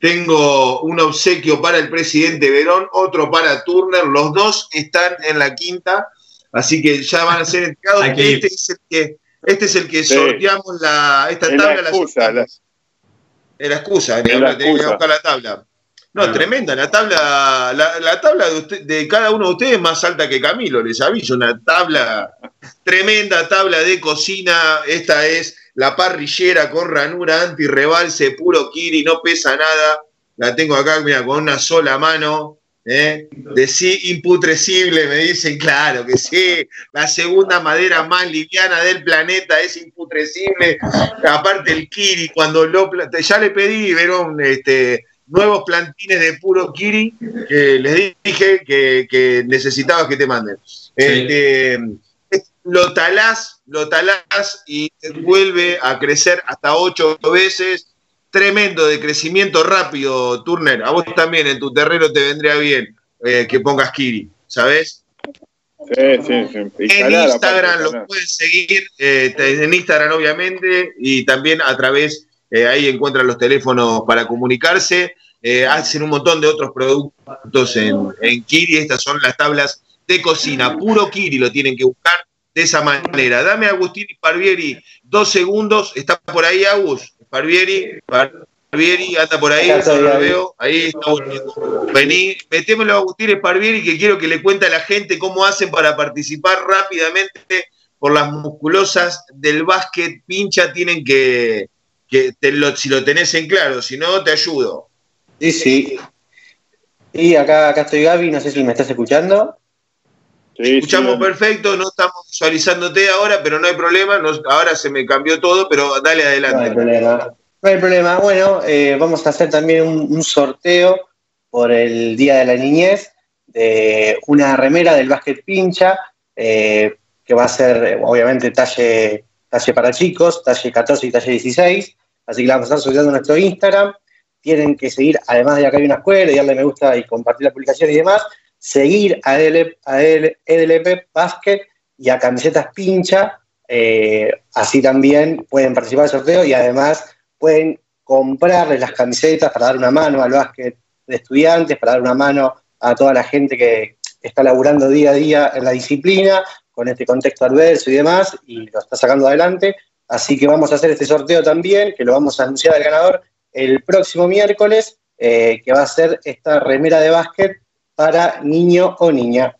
Tengo un obsequio para el presidente Verón, otro para Turner. Los dos están en la quinta, así que ya van a ser entregados. este, es el que, este es el que sorteamos la, esta tabla. La excusa, la, la excusa, que buscar la tabla. No, tremenda. La tabla, la, tabla de, de, cada uno de ustedes es más alta que Camilo, les aviso. Una tabla, tremenda tabla de cocina. Esta es la parrillera con ranura anti-rebalse, puro Kiri, no pesa nada. La tengo acá, mira, con una sola mano. ¿Eh? De sí, imputrescible, me dicen, claro que sí. La segunda madera más liviana del planeta es imputrescible. Aparte, el Kiri, cuando lo. Ya le pedí, Verón, este nuevos plantines de puro Kiri que les dije que, necesitabas que te manden. Este, lo talás, lo talás y vuelve a crecer hasta ocho veces. Tremendo de crecimiento rápido, Turner. A vos también en tu terreno te vendría bien eh, que pongas Kiri, ¿sabes? Sí, sí, sí. En Instagram lo pueden seguir, eh, en Instagram obviamente, y también a través eh, ahí encuentran los teléfonos para comunicarse. Hacen un montón de otros productos en, Kiri. Estas son las tablas de cocina. Puro Kiri lo tienen que buscar de esa manera. Dame a Agustín Parvieri dos segundos. ¿Está por ahí, Agus? Parvieri. Parvieri anda por ahí. lo veo. Ahí está Vení, metémelo a Agustín Parvieri que quiero que le cuente a la gente cómo hacen para participar rápidamente por las musculosas del básquet. Pincha, tienen que que si lo tenés en claro, si no, te ayudo. Sí, sí. Y acá, acá estoy Gaby, no sé si me estás escuchando. Sí, Escuchamos perfecto, no estamos visualizándote ahora, pero no hay problema, ahora se me cambió todo, pero dale adelante. No hay problema. No hay problema. Bueno, eh, vamos a hacer también un, sorteo por el Día de la Niñez de una remera del básquet pincha, eh, que va a ser obviamente talle, talle para chicos, talle 14 y talle 16. Así que la vamos a estar subiendo a nuestro Instagram. Tienen que seguir, además de acá hay una escuela, y darle me gusta y compartir la publicación y demás, seguir a EDLP, Basket y a Camisetas Pincha. Eh, así también pueden participar del sorteo y además pueden comprarles las camisetas para dar una mano al básquet de estudiantes, para dar una mano a toda la gente que está laburando día a día en la disciplina, con este contexto adverso y demás, y lo está sacando adelante. Así que vamos a hacer este sorteo también, que lo vamos a anunciar al ganador el próximo miércoles, eh, que va a ser esta remera de básquet para niño o niña.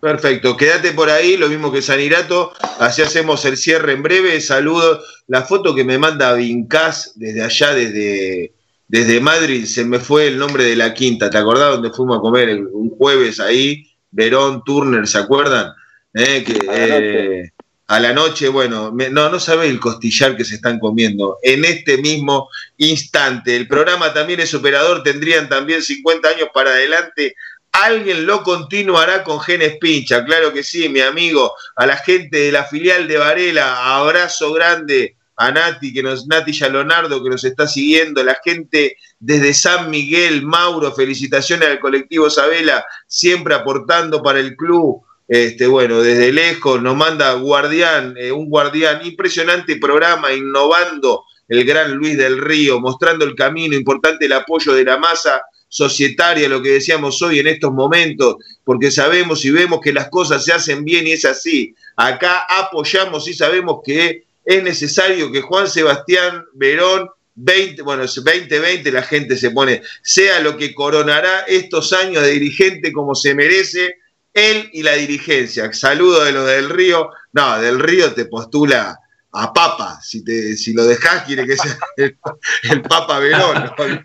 Perfecto, quédate por ahí, lo mismo que Sanirato, así hacemos el cierre en breve. Saludo, la foto que me manda Vincas desde allá, desde, desde Madrid, se me fue el nombre de la quinta, ¿te acordás donde fuimos a comer un jueves ahí? Verón, Turner, ¿se acuerdan? Eh, que, eh, a la noche, bueno, no, no sabe el costillar que se están comiendo en este mismo instante. El programa también es operador, tendrían también 50 años para adelante. Alguien lo continuará con Genes Pincha, claro que sí, mi amigo. A la gente de la filial de Varela, abrazo grande. A Nati, que nos, Nati Leonardo que nos está siguiendo, la gente desde San Miguel, Mauro, felicitaciones al colectivo Sabela, siempre aportando para el club este, bueno, desde lejos nos manda Guardián, eh, un Guardián, impresionante programa, innovando el gran Luis del Río, mostrando el camino, importante el apoyo de la masa societaria, lo que decíamos hoy en estos momentos, porque sabemos y vemos que las cosas se hacen bien y es así. Acá apoyamos y sabemos que es necesario que Juan Sebastián Verón 20, bueno, 2020 la gente se pone, sea lo que coronará estos años de dirigente como se merece, él y la dirigencia. Saludo de lo del Río. No, del Río te postula a Papa. Si, te, si lo dejás, quiere que sea el, Papa Verón.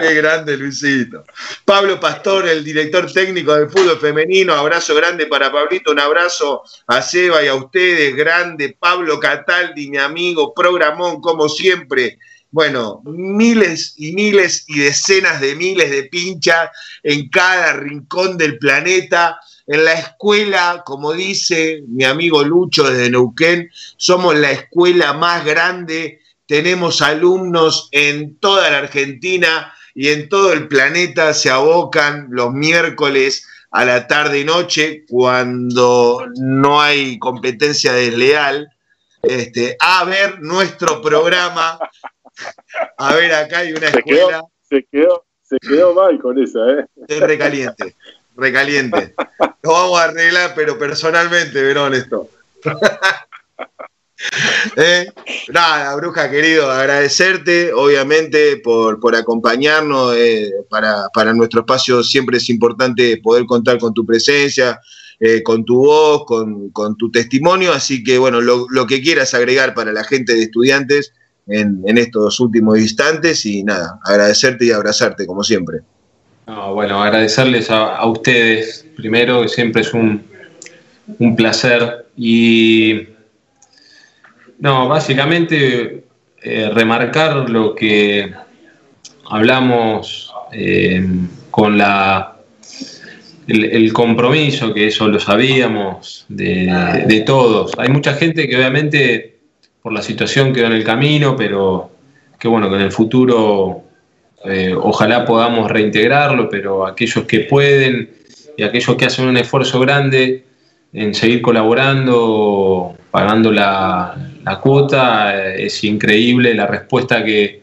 Qué grande, Luisito. Pablo Pastor, el director técnico del fútbol femenino. Abrazo grande para Pablito. Un abrazo a Seba y a ustedes. Grande. Pablo Cataldi, mi amigo. Programón, como siempre. Bueno, miles y miles y decenas de miles de pinchas en cada rincón del planeta en la escuela, como dice mi amigo Lucho desde Neuquén, somos la escuela más grande, tenemos alumnos en toda la Argentina y en todo el planeta, se abocan los miércoles a la tarde y noche cuando no hay competencia desleal. Este, a ver nuestro programa. A ver, acá hay una escuela. Se quedó, se quedó, mal con esa, ¿eh? Estoy recaliente recaliente. Lo vamos a arreglar, pero personalmente, Verón, esto. Eh, nada, bruja querido, agradecerte, obviamente, por, por acompañarnos. Eh, para, para, nuestro espacio siempre es importante poder contar con tu presencia, eh, con tu voz, con, con, tu testimonio. Así que, bueno, lo, lo, que quieras agregar para la gente de estudiantes en, estos últimos instantes y nada, agradecerte y abrazarte, como siempre bueno, agradecerles a, ustedes primero, que siempre es un, placer. Y no, básicamente eh, remarcar lo que hablamos eh, con la el, compromiso, que eso lo sabíamos, de, todos. Hay mucha gente que obviamente por la situación quedó en el camino, pero que bueno, que en el futuro eh, ojalá podamos reintegrarlo, pero aquellos que pueden y aquellos que hacen un esfuerzo grande en seguir colaborando, pagando la, cuota, eh, es increíble la respuesta que,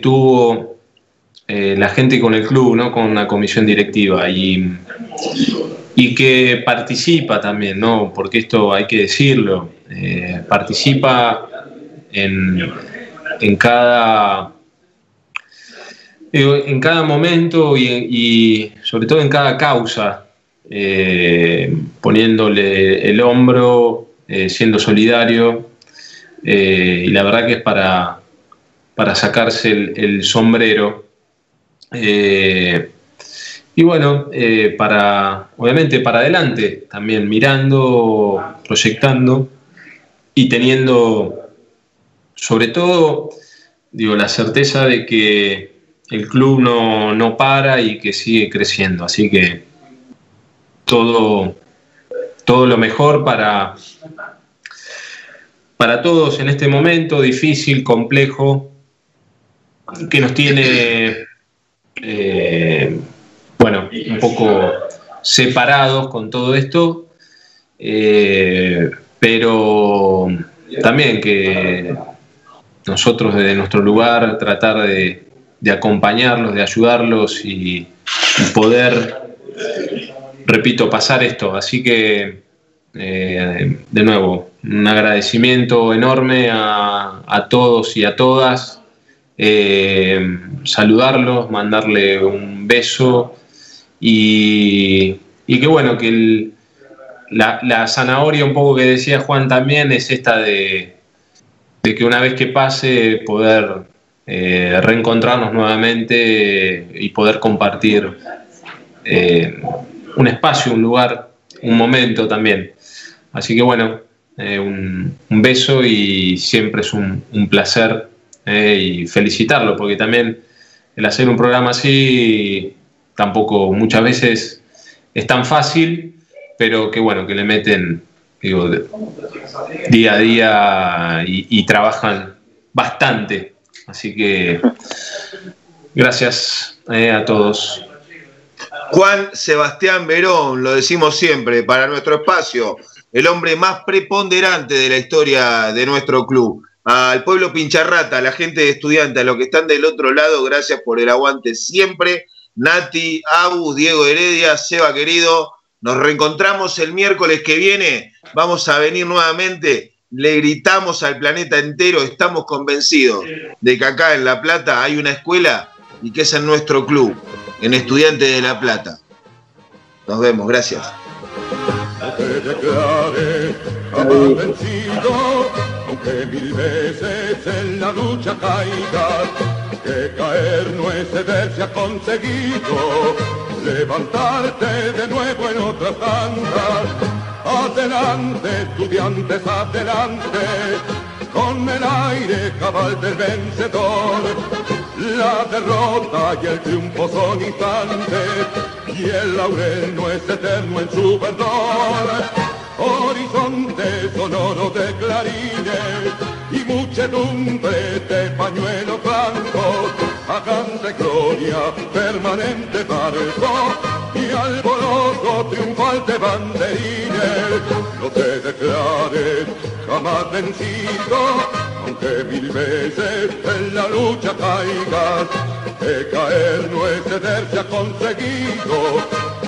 tuvo eh, la gente con el club, ¿no? con la comisión directiva y, y que participa también, ¿no? porque esto hay que decirlo, participa en, en cada en cada momento y, sobre todo en cada causa, eh, poniéndole el hombro, eh, siendo solidario, eh, y la verdad que es para, para sacarse el, sombrero. y bueno, para, obviamente para adelante, también mirando, proyectando y teniendo, sobre todo, digo, la certeza de que el club no, para y que sigue creciendo. Así que todo, todo lo mejor para, para todos en este momento difícil, complejo, que nos tiene, eh, bueno, un poco separados con todo esto, eh, pero también que nosotros desde nuestro lugar tratar de, acompañarlos, de ayudarlos y, poder, repito, pasar esto. Así que, eh, de nuevo, un agradecimiento enorme a, todos y a todas. Eh, saludarlos, mandarle un beso y, y que bueno, que la, la, zanahoria un poco que decía Juan también es esta de, de que una vez que pase poder eh, reencontrarnos nuevamente y poder compartir eh, un espacio, un lugar, un momento también. Así que bueno, eh, un, beso y siempre es un, placer y felicitarlo, porque también el hacer un programa así tampoco muchas veces es tan fácil, pero que bueno, que le meten digo, día a día y trabajan bastante Así que gracias eh, a todos. Juan Sebastián Verón, lo decimos siempre, para nuestro espacio, el hombre más preponderante de la historia de nuestro club. Al pueblo Pincharrata, a la gente de estudiantes, a los que están del otro lado, gracias por el aguante siempre. Nati, Abu, Diego Heredia, Seba querido, nos reencontramos el miércoles que viene. Vamos a venir nuevamente le gritamos al planeta entero, estamos convencidos de que acá en La Plata hay una escuela y que es en nuestro club, en Estudiantes de La Plata. Nos vemos, gracias. Que caer no es ceder ha conseguido, levantarte de nuevo en otras tantas. Adelante, estudiantes, adelante, con el aire cabal del vencedor. La derrota y el triunfo son instantes, y el laurel no es eterno en su verdor horizonte sonoro de clarines y muchedumbre de pañuelos blancos, hagan de gloria permanente barco y alboroto triunfal de banderines. No te declares jamás vencido, aunque mil veces en la lucha caigas, que caer no es ceder ha conseguido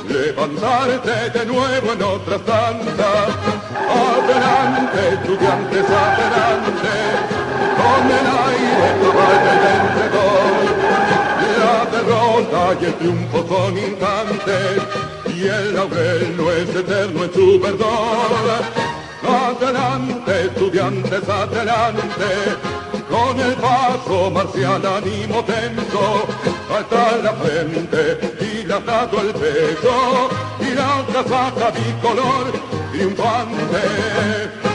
levantarte de nuevo en otras tantas. Adelante, estudiantes, adelante, con el aire caballo el La derrota y el triunfo son instantes, y el laurel no es eterno en su verdor. Adelante, estudiantes, adelante, con el paso marcial ánimo tenso, alta la frente dilatado el pecho y la casaca bicolor triunfante